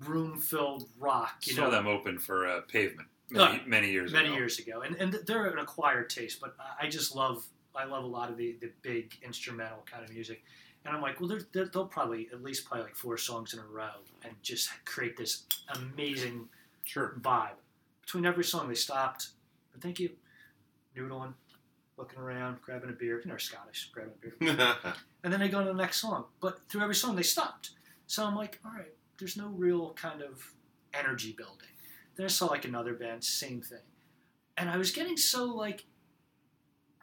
room filled rock. You Saw know, them open for uh, Pavement many, Oh, many years many ago. years ago, and and they're an acquired taste, but I just love I love a lot of the, the big instrumental kind of music, and I'm like, well, they're, they're, they'll probably at least play like four songs in a row and just create this amazing Sure. vibe. Between every song, they stopped. Thank you, noodling, looking around, grabbing a beer. You know, Scottish, grabbing a beer, *laughs* and then they go to the next song. But through every song, they stopped. So I'm like, all right, there's no real kind of energy building. Then I saw like another band, same thing, and I was getting so like,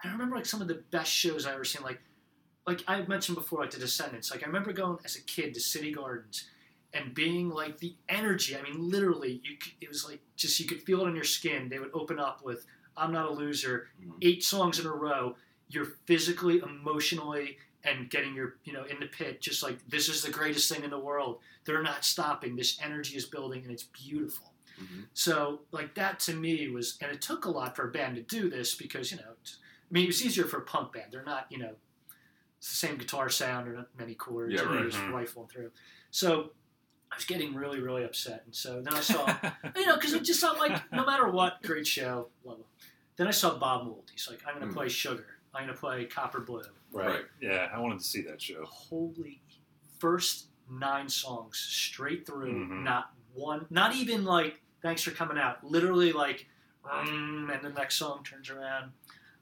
I remember like some of the best shows I ever seen. Like, like I mentioned before, like the Descendents. Like I remember going as a kid to City Gardens and being like the energy. I mean, literally, you it was like just you could feel it on your skin. They would open up with "I'm Not a Loser," Mhm. eight songs in a row. You're physically, emotionally, and getting your you know in the pit. Just like this is the greatest thing in the world. They're not stopping. This energy is building, and it's beautiful. Mhm. So like that to me was, and it took a lot for a band to do this because you know, t- I mean, it was easier for a punk band. They're not you know, it's the same guitar sound or not many chords. Yeah, and right. You're just Mhm. rifling through. So I was getting really really upset, and so then I saw *laughs* you know, because it just felt like no matter what, great show, love it. Then I saw Bob Mould. He's like, I'm going to Mm. play Sugar. I'm going to play Copper Blue. right. Yeah, I wanted to see that show. Holy, first nine songs straight through, Mhm. not one, not even like, thanks for coming out. Literally like, mm, and the next song turns around,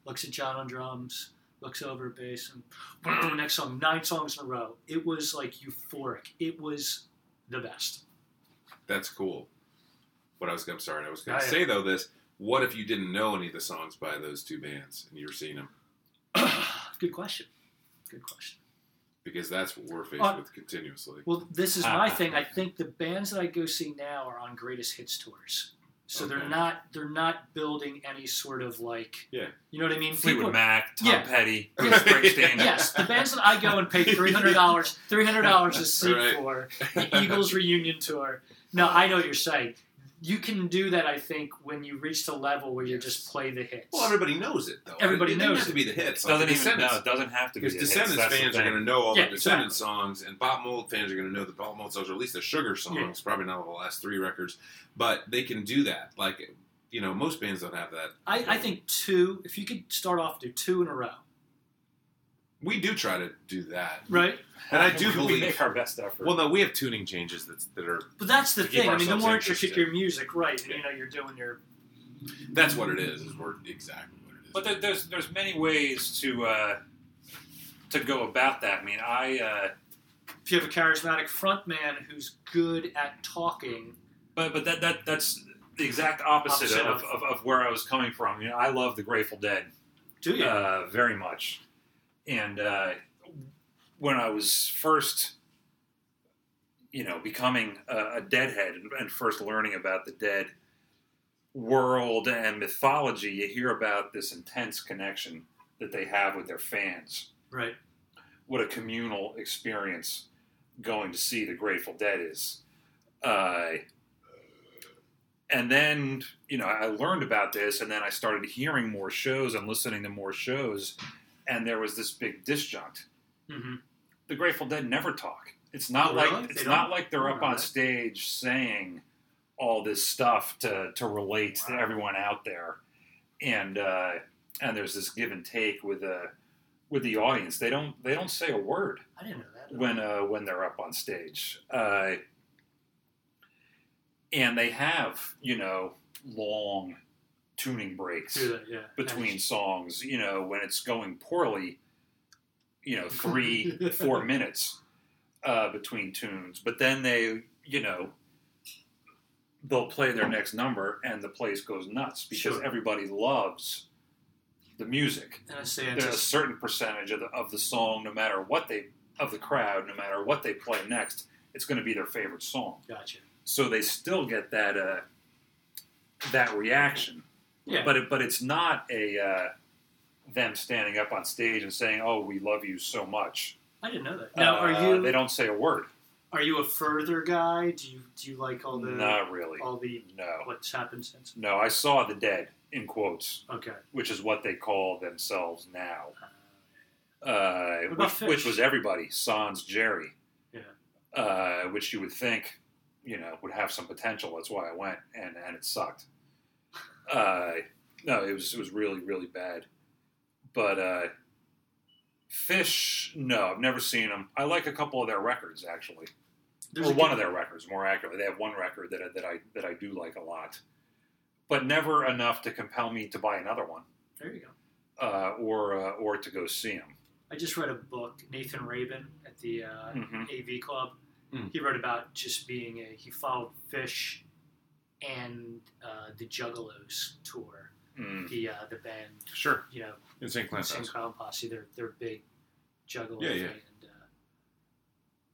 looks at John on drums, looks over at bass, and mm, next song, nine songs in a row. It was like euphoric. It was the best. That's cool. What I was, I'm sorry, I was going to yeah. say though this. What if you didn't know any of the songs by those two bands and you were seeing them? *coughs* Good question. Good question. Because that's what we're faced Uh, with continuously. Well, this is my thing. I think the bands that I go see now are on greatest hits tours. So they're not they're not building any sort of like Yeah. you know what I mean? Fleetwood People- Mac, Tom Yeah. Petty, *laughs* Yes. Springsteen. *laughs* Yes, the bands that I go and pay three hundred dollars three hundred dollars a seat Right. for *laughs* the Eagles reunion tour. No, I know what you're saying. You can do that, I think, when you reach the level where you just play the hits. Well, everybody knows it though. Everybody it didn't knows have to be the hits. Like Doesn't the even no, Descendents. it doesn't have to be Because the hits. Descendents the fans are going to know all Yeah, the Descendents exactly. songs, and Bob Mould fans are going to know the Bob Mould songs, or at least the Sugar songs. Probably not the last three records, but they can do that. Like, you know, most bands don't have that. I, I think two. If you could start off do two in a row, we do try to do that, right? And I *laughs* do we believe. make our best effort. Well, no, we have tuning changes that that are. But that's the thing. I mean, the more interested. intricate your music, right? And, you know, you're doing your That's what it is. Is we're exactly what it is. But there, there's there's many ways to uh, to go about that. I mean, I uh, if you have a charismatic front man who's good at talking, but but that that that's the exact opposite, Opposite of, of- of, of where I was coming from. You know, I love the Grateful Dead do you? uh, very much, and uh, when I was first, you know, becoming a, a Deadhead and, and first learning about the Dead world and mythology, you hear about this intense connection that they have with their fans. right. what a communal experience going to see the Grateful Dead is. Uh, and then you know I learned about this, and then I started hearing more shows and listening to more shows, and there was this big disjunct. hmm The Grateful Dead never talk. It's not Oh, like it's not like they're up on that. stage saying all this stuff to to relate to everyone out there, and uh, and there's this give and take with the with the audience. They don't they don't say a word I didn't know that. when uh, when they're up on stage, uh, and they have you know long tuning breaks yeah. between songs. You know when it's going poorly, you know three *laughs* four minutes uh, between tunes, but then they you know they'll play their next number and the place goes nuts because Sure. everybody loves the music And I say there's a certain percentage of the, of the song, no matter what they of the crowd, no matter what they play next, it's going to be their favorite song. gotcha. So they still get that uh, that reaction, Yeah. but it, but it's not a uh, them standing up on stage and saying, "Oh, we love you so much." I didn't know that. Now, Uh, are you They don't say a word. are you a further guy? Do you do you like all the Not really. all the No, what's happened since? no. I saw the dead in quotes, Okay. which is what they call themselves now. Uh, uh, What about which, Phish? which was everybody, Sans Jerry. Yeah. Uh, which you would think, you know, would have some potential. That's why I went, and and it sucked. Uh, no, it was it was really really bad. But uh, Phish, no, I've never seen them. I like a couple of their records actually, there's or one of their records more accurately. They have one record that I- that I that I do like a lot, but never enough to compel me to buy another one There you go. uh, or uh, or to go see them. I just read a book, Nathan Rabin at the uh, hmm AV Club. Mm. He wrote about just being a he followed Phish and uh, the Juggalos tour. Mm. The uh, the band, Sure. you know, In St. Cloud St. House. Clown Posse. They're they're big Juggalo Yeah, yeah. and uh,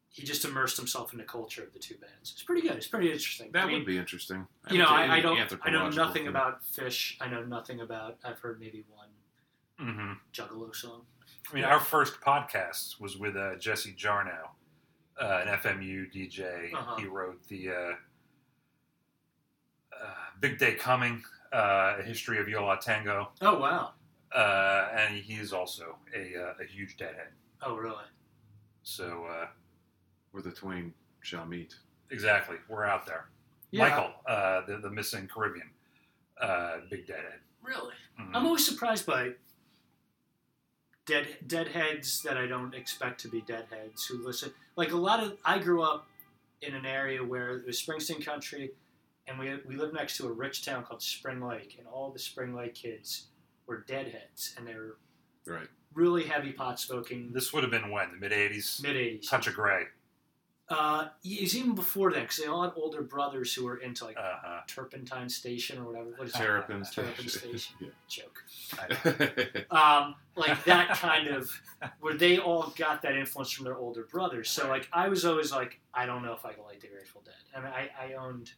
he just immersed himself in the culture of the two bands. It's pretty good. It's pretty interesting. That I mean, would be interesting. you know, I, I don't I know nothing thing. about Phish. I know nothing about. I've heard maybe one hmm Juggalo song. I mean, our first podcast was with uh, Jesse Jarnow, uh, an FMU DJ. Uh-huh. He wrote the uh, Big Day Coming, uh, a history of Yo La Tengo, Oh wow! uh, and he's also a, uh, a huge deadhead. Oh really? So uh, Where the twain shall meet. exactly, we're out there. Yeah. Michael, uh, the, the missing Caribbean, uh, big deadhead. Really? Mhm. I'm always surprised by dead deadheads that I don't expect to be deadheads who listen. Like a lot of, I grew up in an area where it was Springsteen country, and we we lived next to a rich town called Spring Lake, and all the Spring Lake kids were deadheads, and they were Right. really heavy pot smoking. This would have been when the mid '80s. Mid '80s. Touch of Grey. Uh, it was even before then because they all had older brothers who were into like Uh-huh. Turpentine Station or whatever. What is it? Terrapin Terrapin Station. Station. Joke. *laughs* Um, like that kind of where they all got that influence from their older brothers. So like I was always like, I don't know if I can like the Grateful Dead. I mean, I, I owned like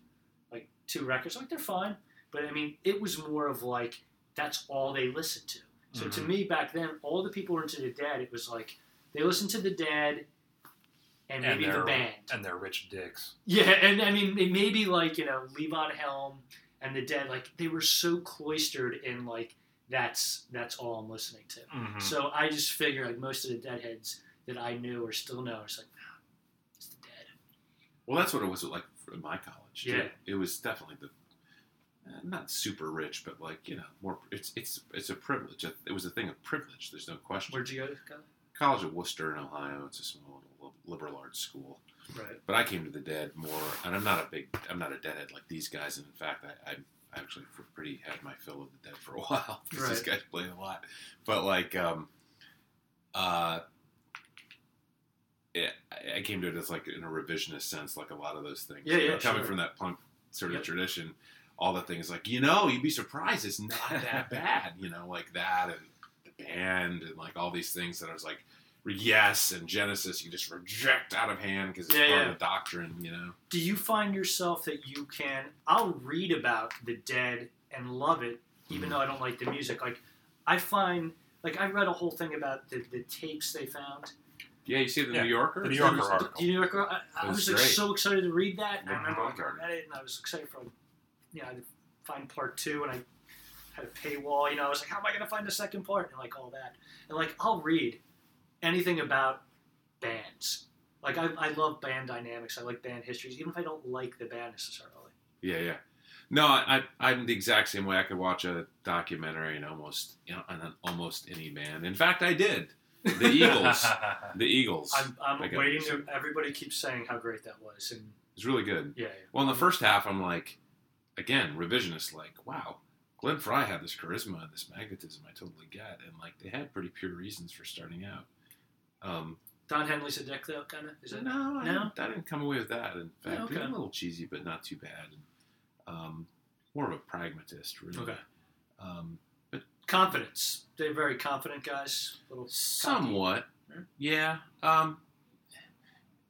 two records, like they're fine, but I mean, it was more of like that's all they listened to. So to Mhm. me back then, all the people were into the Dead, it was like they listened to the Dead and And maybe the band. and they're rich dicks. Yeah, and I mean they maybe like you know Levon Helm and the Dead, like they were so cloistered in like that's that's all I'm listening to. Mhm. So I just figure like most of the Deadheads that I knew or still know, it's like "Ah, it's the Dead. Well, that's what it was like for my college. Too. Yeah. it was definitely the uh, not super rich, but like you know, more. It's it's it's a privilege. It was a thing of privilege. There's no question. Where'd you go? go? College College of Wooster in Ohio. It's a small little liberal arts school. Right. But I came to the Dead more, and I'm not a big, I'm not a Deadhead like these guys. And in fact, I, I actually for pretty had my fill of the Dead for a *laughs* while because these guys played a lot. But like, um, uh, yeah, I- came to it as like in a revisionist sense, like a lot of those things. Yeah, You know, yeah, Coming sure. from that punk sort of Yep. tradition, all the things like you know, you'd be surprised it's not that bad. You know, like that and the band and like all these things that I was like. Yes, and Genesis you just reject out of hand because it's Yeah, part yeah. of the doctrine, you know. Do you find yourself that you can? I'll read about the Dead and love it, even Mhm. though I don't like the music. Like I find, like I read a whole thing about the, the tapes they found. Yeah, you see the Yeah, New Yorker. the New Yorker Seriously? article. Do you know? I, I was was like so excited to read that. and I Yeah, remember I like, like I read it, and I was excited for like you know, I to find part two, and I had a paywall. You know, I was like, how am I going to find the second part? And like all that, and like I'll read anything about bands. Like I, I love band dynamics. I like band histories, even if I don't like the band necessarily. Yeah, yeah. No, I, I I'm the exact same way. I could watch a documentary and almost you know on an, almost any band. In fact, I did. The Eagles. *laughs* the Eagles. I'm, I'm waiting it. to. Everybody keeps saying how great that was, and It's really good. yeah, Well, in the first half, I'm like, again, revisionist. Like, wow, Glenn Frey had this charisma and this magnetism. I totally get, and like they had pretty pure reasons for starting out. Um, Don Henley's a dick though, kind of. Is it? no, I, No? Didn't, I didn't come away with that. In fact, Yeah, okay. a little cheesy, but not too bad. And, um, more of a pragmatist, really. Okay. Um, Confidence. They're very confident guys. Little Somewhat, Yeah. yeah. Um,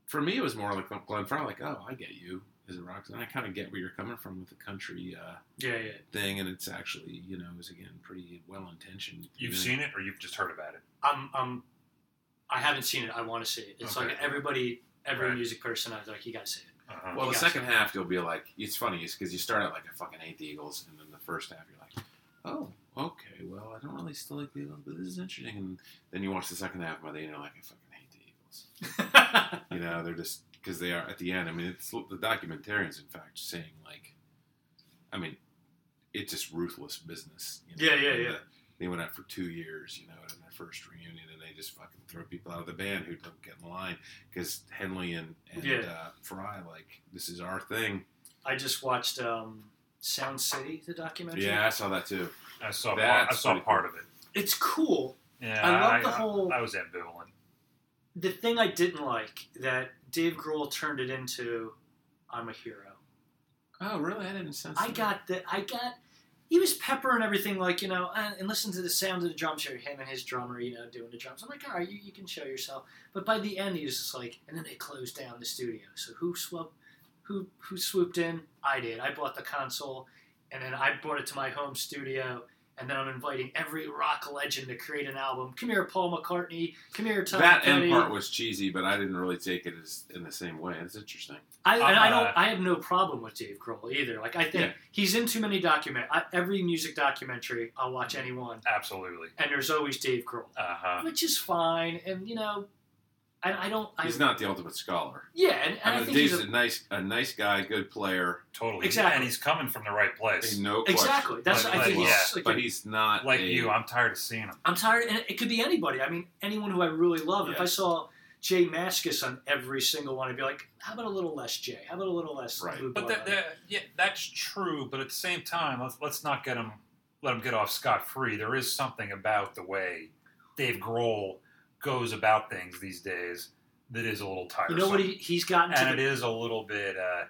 for me, it was more like Glenn Frey, like, oh, I get you as a rock, and I kind of get where you're coming from with the country uh, Yeah, yeah. thing, and it's actually, you know, is again pretty well intentioned. You've seen it, or you've just heard about it? I'm. I'm. I haven't seen it. I want to see it. It's Okay. like everybody, every Right. music person. I was like, you gotta see it. Uh-huh. Well, the second half, you'll be like, it's funny, it's because you start out like I fucking hate the Eagles, and then the first half, you're like, oh, okay, well, I don't really still like the Eagles, but this is interesting. And then you watch the second half, by the end, you're like, I fucking hate the Eagles. *laughs* You know, they're just because they are at the end. I mean, it's the documentarians, in fact, saying like, I mean, it's just ruthless business. You know? Yeah, yeah, And yeah. the- they went out for two years, you know, in their first reunion, and they just fucking throw people out of the band who don't get in line because Henley and, and Yeah. uh, Frey like this is our thing. I just watched um, Sound City, the documentary. Yeah, I saw that too. I saw. Part, I saw pretty part of it. It's cool. Yeah, I love the whole- I, was ambivalent. The thing I didn't like that Dave Grohl turned it into, I'm a hero. Oh, really? I didn't sense. I that. got that. I got. He was pepper and everything, like you know, and, and listen to the sound of the drums here. Him and his drummer, you know, doing the drums. I'm like, all right, you, you can show yourself. But by the end, he was just like, and then they closed down the studio. So who swooped? Who who swooped in? I did. I bought the console, and then I brought it to my home studio. And then I'm inviting every rock legend to create an album. Come here, Paul McCartney. Come here, Tom that Petty. end part was cheesy, but I didn't really take it as in the same way. It's interesting. I, and I'm, I uh, don't. I have no problem with Dave Grohl either. Like I think Yeah. he's in too many document. I, every music documentary, I'll watch any one, Absolutely. and there's always Dave Grohl, Uh huh. which is fine. And you know, I, I don't. I, He's not the ultimate scholar. Yeah, and, and I I, think he's a a, nice, a nice guy, good player. Totally. Exactly. And he's coming from the right place. No question. exactly. That's Like- I think like, he's yeah, like but a- he's not Like a- you, I'm tired of seeing him. I'm tired, and it could be anybody. I mean, anyone who I really love. If I saw J Mascis on every single one, I'd be like, how about a little less Jay? How about a little less Right. Lou But that, that, yeah, that's true. But at the same time, let's let's not get him let him get off scot free. There is something about the way Dave Grohl goes about things these days that is a little you tiresome. know what he, he's gotten to and the it is a little bit. Uh,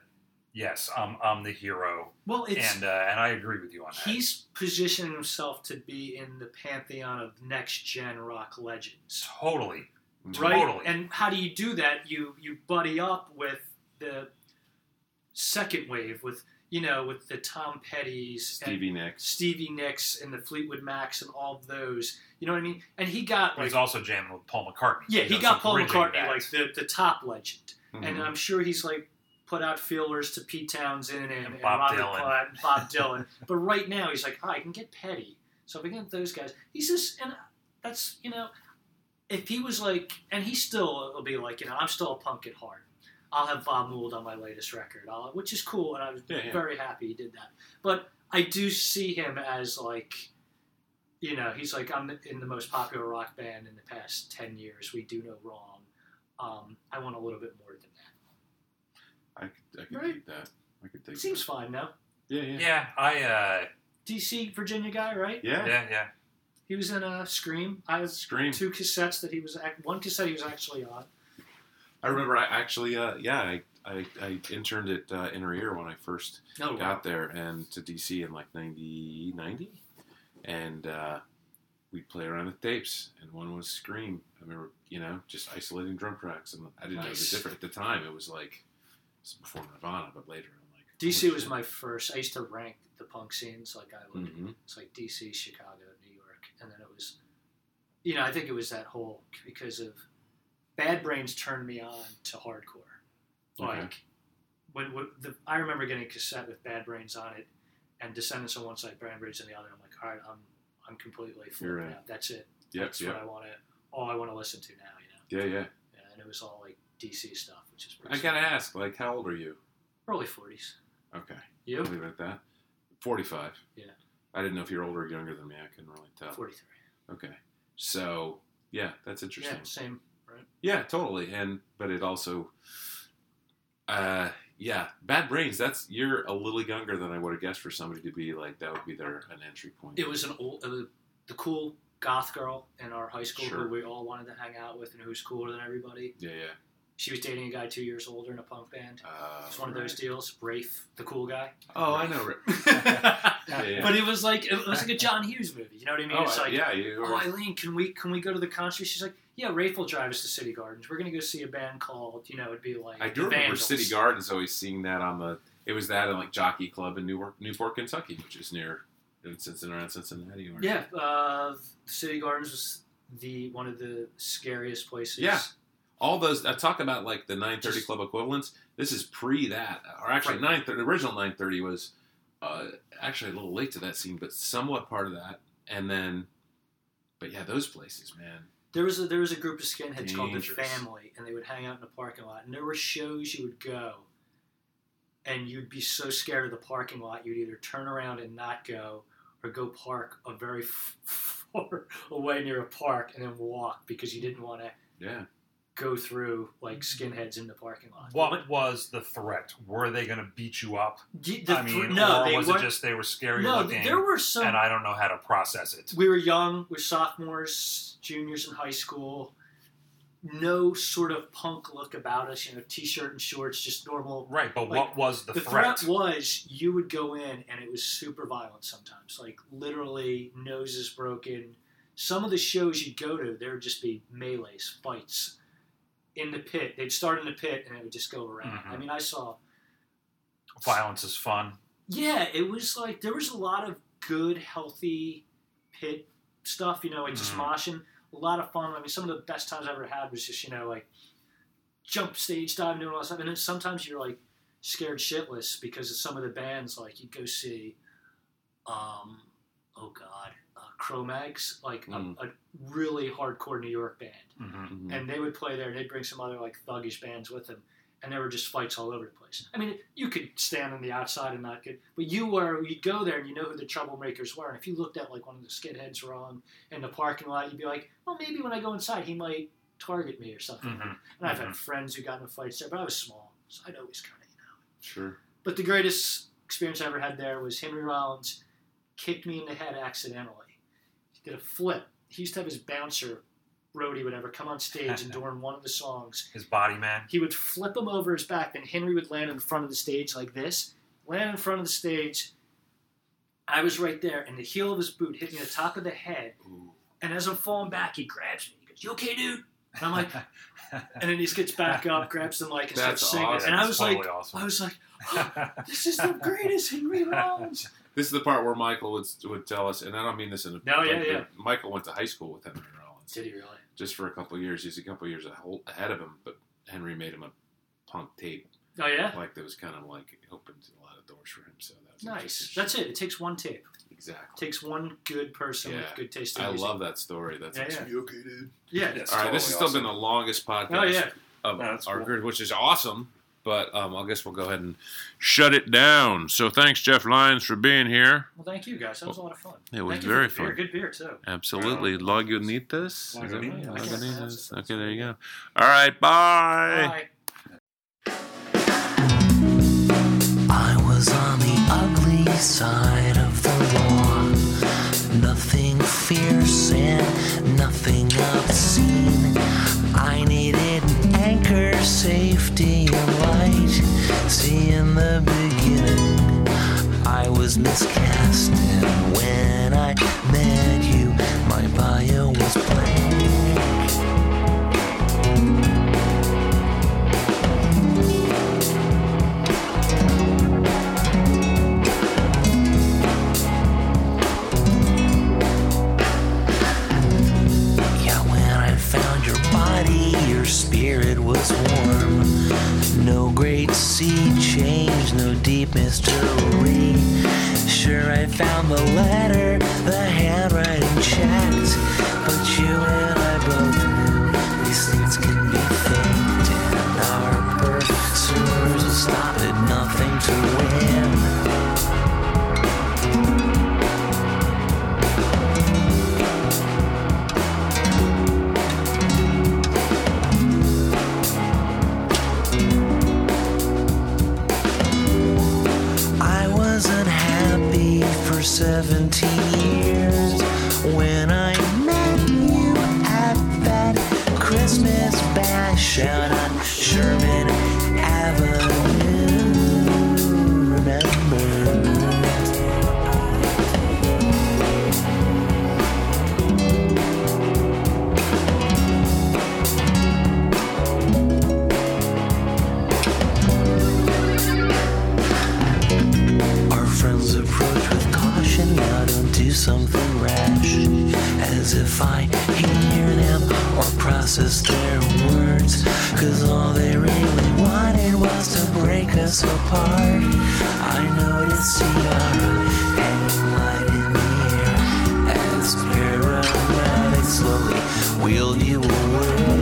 yes, I'm I'm the hero, well. It's and uh, and I agree with you on that. He's positioning himself to be in the pantheon of next gen rock legends, totally right? Totally. And how do you do that? You you buddy up with the second wave, with you know, with the Tom Petty's Stevie Nicks. Stevie Nicks and the Fleetwood Macs and all of those. You know what I mean? And he got But like he's also jamming with Paul McCartney. yeah, You he got Paul McCartney, that. like the the top legend. and Mhm. I'm sure he's like put out feelers to Pete Townshend and, And and Bob Robert Dylan. Plant and Bob *laughs* Dylan. but right now he's like, oh, I can get Petty. So if I get those guys, he's just and that's you know, if he was like, and he still will be like, you know, I'm still a punk at heart. I'll have Bob Mould on my latest record, I'll, which is cool, and I was Yeah, yeah. very happy he did that. But I do see him as like, you know, he's like, I'm in the most popular rock band in the past ten years. We do no wrong. Um, I want a little bit more than that. I could, I could Right. take that. I could take It seems that. fine now. Yeah, yeah, Yeah, I uh, DC Virginia guy, right? yeah. yeah, yeah. He was in a Scream. I have Scream. two cassettes that he was ac- one cassette he was actually on. I remember. I actually, uh, yeah, I, I, I interned at uh, Inner Ear when I first No, got there and to DC in like 90, 90. and uh, we'd play around with tapes, and one was Scream. I remember, you know, just isolating drum tracks, and I didn't know Nice. the difference at the time. It was like before Nirvana, but later I'm like DC was my first. I used to rank the punk scenes like I would. hmm It's like DC, Chicago, New York, and then it was, you know, I think it was that whole because of Bad Brains turned me on to hardcore. Okay. Like when, when the I remember getting a cassette with Bad Brains on it, and Descendents on one side, Brand Bridge on the other. I'm like, all right, I'm I'm completely full You're in. now. That's it. Yep, That's yep. what I want to. All I want to listen to now. You know. Yeah, yeah. Yeah, and it was all like DC stuff, which is pretty I gotta ask, like, how old are you? early 40s. Okay, You? leave it at that. Forty-five. Yeah. I didn't know if you're older or younger than me. I couldn't really tell. 43. Okay, so yeah, that's interesting. Yeah, same. Yeah, totally. And but it also, uh, yeah, Bad Brains. That's you're a little younger than I would have guessed for somebody to be like that would be their an entry point. It was an old, it was the cool goth girl in our high school Sure. who we all wanted to hang out with and who's cooler than everybody. yeah, yeah. She was dating a guy two years older in a punk band. Uh, It's one of those deals. Rafe, the cool guy. Oh, I know. *laughs* But yeah. it was like it was like a John Hughes movie. You know what I mean? Oh, it's like, yeah, you. oh Eileen, can we can we go to the concert? She's like, yeah, Rafe will drive us to City Gardens. We're gonna go see a band called, you know, it'd be like I do remember Vandals. City Gardens always seeing that on the. It was that in like Jockey Club in Newark, Newport, Kentucky, which is near in Cincinnati, around Cincinnati. Or, Yeah, uh, City Gardens was the one of the scariest places. Yeah. All those. I talk about like the 930 Just- Club equivalents. This is pre that, or actually Right. 930. The original 930 was uh, actually a little late to that scene, but somewhat part of that. And then, but yeah, those places, man. There was a, there was a group of skinheads called the Family, and they would hang out in the parking lot. And there were shows you would go, and you'd be so scared of the parking lot, you'd either turn around and not go, or go park a very *laughs* far away near a park and then walk because you didn't want to Yeah, go through like mm-hmm. skinheads in the parking lot. What was the threat? Were they going to beat you up? Y- the I th- mean, no, or they was it just they were scary no, looking, there were some. and I don't know how to process it? we were young, we're sophomores, juniors in high school. No sort of punk look about us, you know, t-shirt and shorts, just normal. Right, but Like, what was the, The threat? threat was you would go in and it was super violent sometimes, like literally noses broken. Some of the shows you'd go to, there would just be melees, fights in the pit. They'd start in the pit and it would just go around. Mhm. I mean, I saw Violence is fun. yeah, it was like there was a lot of good, healthy pit stuff, you know, like just Mhm. moshing. A lot of fun. I mean, some of the best times I ever had was just, you know, like jump stage dive, doing all that stuff. And then sometimes you're like scared shitless because of some of the bands, like you go see, um, oh God, Cro-Mags, like Mm. a, a really hardcore New York band hmm Mhm. and they would play there and they'd bring some other like thuggish bands with them and there were just fights all over the place i mean you could stand on the outside and not get but you were you'd go there and you know who the troublemakers were and if you looked at like one of the skidheads wrong in the parking lot you'd be like well maybe when i go inside he might target me or something Mhm. and i've had friends who got in fights there but i was small so i'd always kind of you know sure. but the greatest experience I ever had there was Henry Rollins kicked me in the head accidentally. He did a flip. He used to have his bouncer, Brody, whatever, come on stage and *laughs* during one of the songs, His body man. he would flip him over his back. Then Henry would land in front of the stage like this, land in front of the stage. I was right there, and the heel of his boot hit me the top of the head. Ooh. And as I'm falling back, he grabs me. He goes, "You okay, dude?" And I'm like, *laughs* and then he gets back up, grabs the mic, and starts singing. awesome. And I That's was like, totally awesome. I was like, *laughs* this is the greatest Henry Rollins. This is the part where Michael would, would tell us, and I don't mean this in a. No, yeah, like, yeah. Michael went to high school with Henry Rollins Did he really? just for a couple of years. He's a couple of years ahead of him, but Henry made him a punk tape. Oh yeah. Like that was kind of like it opened a lot of doors for him. So that's Nice. That's it. It takes one tape. It exactly. takes one good person Yeah. with good taste I music. love that story. That's Yeah, yeah. okay, dude. Yeah. Yes, All right, this has totally still been the longest podcast Oh yeah. of No, that's our cool. group, which is awesome. But um, I guess we'll go ahead and shut it down. So thanks, Jeff Lyons, for being here. Well, thank you guys. That was a lot of fun. It was Thank you very for the beer. fun. Good beer too. Absolutely. Lagunitas? Is that right? Lagunitas. I can't pronounce Lagunitas. Okay, there you go. All right, bye. Bye. I was on the ugly side of the law. Nothing fierce and nothing obscene. I needed anchor, safety, and light. See, in the beginning, I was miscast. And when I met you, my bio was blank. Yeah, when I found your body, your spirit was warm. No great sea change, no deep mystery. Sure, I found the letter, the handwriting checked. But you and I 17 if I hear them or process their words. Cause all they really wanted was to break us apart. I noticed tiara hanging light in the air as paramedics slowly wheeled you away.